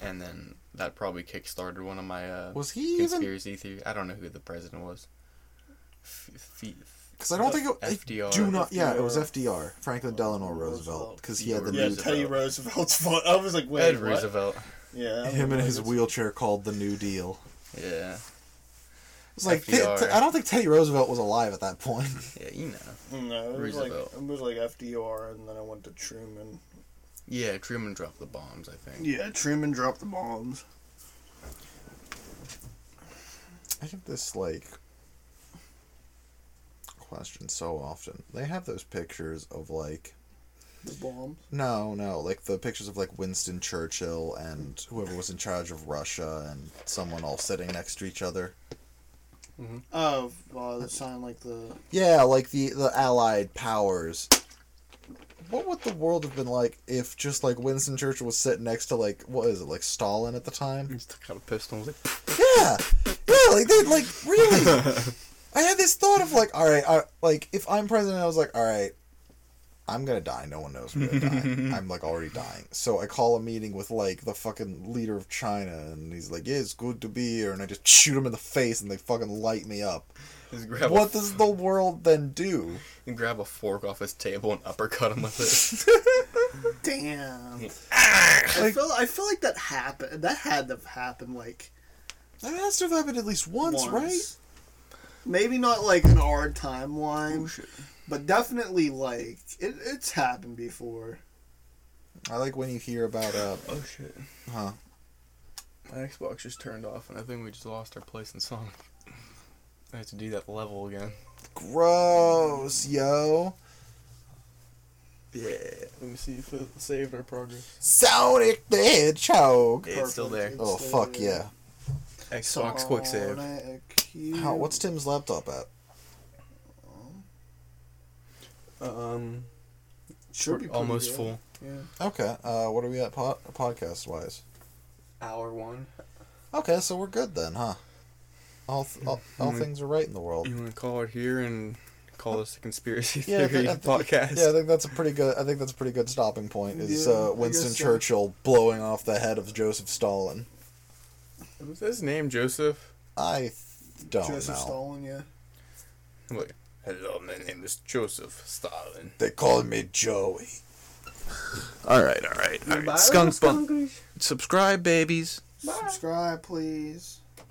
Speaker 2: and then that probably kickstarted one of my uh,
Speaker 3: Was he even?
Speaker 2: conspiracy theory. I don't know who the president was. F- f-
Speaker 3: Because I don't think it. I
Speaker 2: FDR.
Speaker 3: Do not. Yeah, it was
Speaker 1: FDR.
Speaker 3: FDR, Franklin Delano Roosevelt, because he had the
Speaker 2: Theodore
Speaker 3: new.
Speaker 1: Yeah, Teddy Roosevelt's fun. I was like, wait,
Speaker 2: Ed
Speaker 1: what?
Speaker 2: Roosevelt.
Speaker 1: Yeah,
Speaker 3: Him
Speaker 1: like,
Speaker 3: and his
Speaker 1: it's-
Speaker 3: wheelchair called the New Deal.
Speaker 2: Yeah,
Speaker 3: It's like
Speaker 2: FDR.
Speaker 3: Te- Te- I don't think Teddy Roosevelt was alive at that point.
Speaker 2: yeah, you know.
Speaker 1: No, it was like
Speaker 2: Roosevelt.
Speaker 1: it was like FDR, and then I went to Truman.
Speaker 2: Yeah, Truman dropped the bombs. I think.
Speaker 1: Yeah, Truman dropped the bombs.
Speaker 3: I get this like question so often. They have those pictures of like
Speaker 1: The bombs.
Speaker 3: no, no, like the pictures of like Winston Churchill and whoever was in charge of Russia and someone all sitting next to each other.
Speaker 1: Oh, uh, that sound like the.
Speaker 3: Yeah, like the the Allied powers. What would the world have been like if just like Winston Churchill was sitting next to like what is it like Stalin at the time?
Speaker 2: He took out a pistol. and was like,
Speaker 3: Yeah, yeah, really, they like really. I had this thought of like, all right, I, like if I'm president, I was like, all right, I'm gonna die. No one knows I'm gonna die. I'm like already dying. So I call a meeting with like the fucking leader of China, and he's like, yeah, it's good to be here, and I just shoot him in the face, and they fucking light me up.
Speaker 2: Just grab
Speaker 3: What
Speaker 2: a,
Speaker 3: does the world then do?
Speaker 2: and grab a fork off his table and uppercut him with it.
Speaker 1: Damn. Ah! I feel I feel like that happened. That had to happen. happened like
Speaker 3: I mean, that's happened at least once,
Speaker 1: once.
Speaker 3: right?
Speaker 1: Maybe not like in our timeline,
Speaker 3: Oh, shit.
Speaker 1: But definitely like it, it's happened before.
Speaker 3: I like when you hear about uh,
Speaker 2: oh shit.
Speaker 3: huh?
Speaker 2: My Xbox just turned off, and I think we just lost our place in Sonic. I have to do that level again.
Speaker 3: Gross, yo.
Speaker 2: Yeah. Let me see if it saved our progress.
Speaker 3: Sonic the Hedgehog.
Speaker 2: Yeah, it's still there.
Speaker 1: It's
Speaker 3: Oh
Speaker 1: still
Speaker 3: fuck
Speaker 1: there.
Speaker 3: yeah!
Speaker 2: Xbox quick save.
Speaker 1: Sonic
Speaker 3: How? What's Tim's laptop at?
Speaker 2: Um,
Speaker 1: Should be
Speaker 2: almost
Speaker 1: good.
Speaker 2: full.
Speaker 1: Yeah.
Speaker 3: Okay. Uh, what are we at pod- podcast wise?
Speaker 2: Hour one.
Speaker 3: Okay, so we're good then, huh? All th- all, all things are right in the world.
Speaker 2: You want to call it here and call this a conspiracy
Speaker 3: Yeah, I
Speaker 2: theory
Speaker 3: think-
Speaker 2: podcast?
Speaker 3: Yeah, I think that's a pretty good. I think that's a pretty good stopping point. Is
Speaker 1: Yeah,
Speaker 3: uh, Winston
Speaker 1: guess so.
Speaker 3: Churchill blowing off the head of Joseph Stalin?
Speaker 2: Was his name Joseph?
Speaker 3: I th- don't
Speaker 1: Joseph
Speaker 3: know.
Speaker 1: Stalin, yeah.
Speaker 2: I'm like, hello, my name is Joseph Stalin.
Speaker 3: They call me Joey. all right, all right, all right. Bye. Skunk bun.
Speaker 1: Skunkers.
Speaker 3: Subscribe, babies.
Speaker 1: Subscribe, please.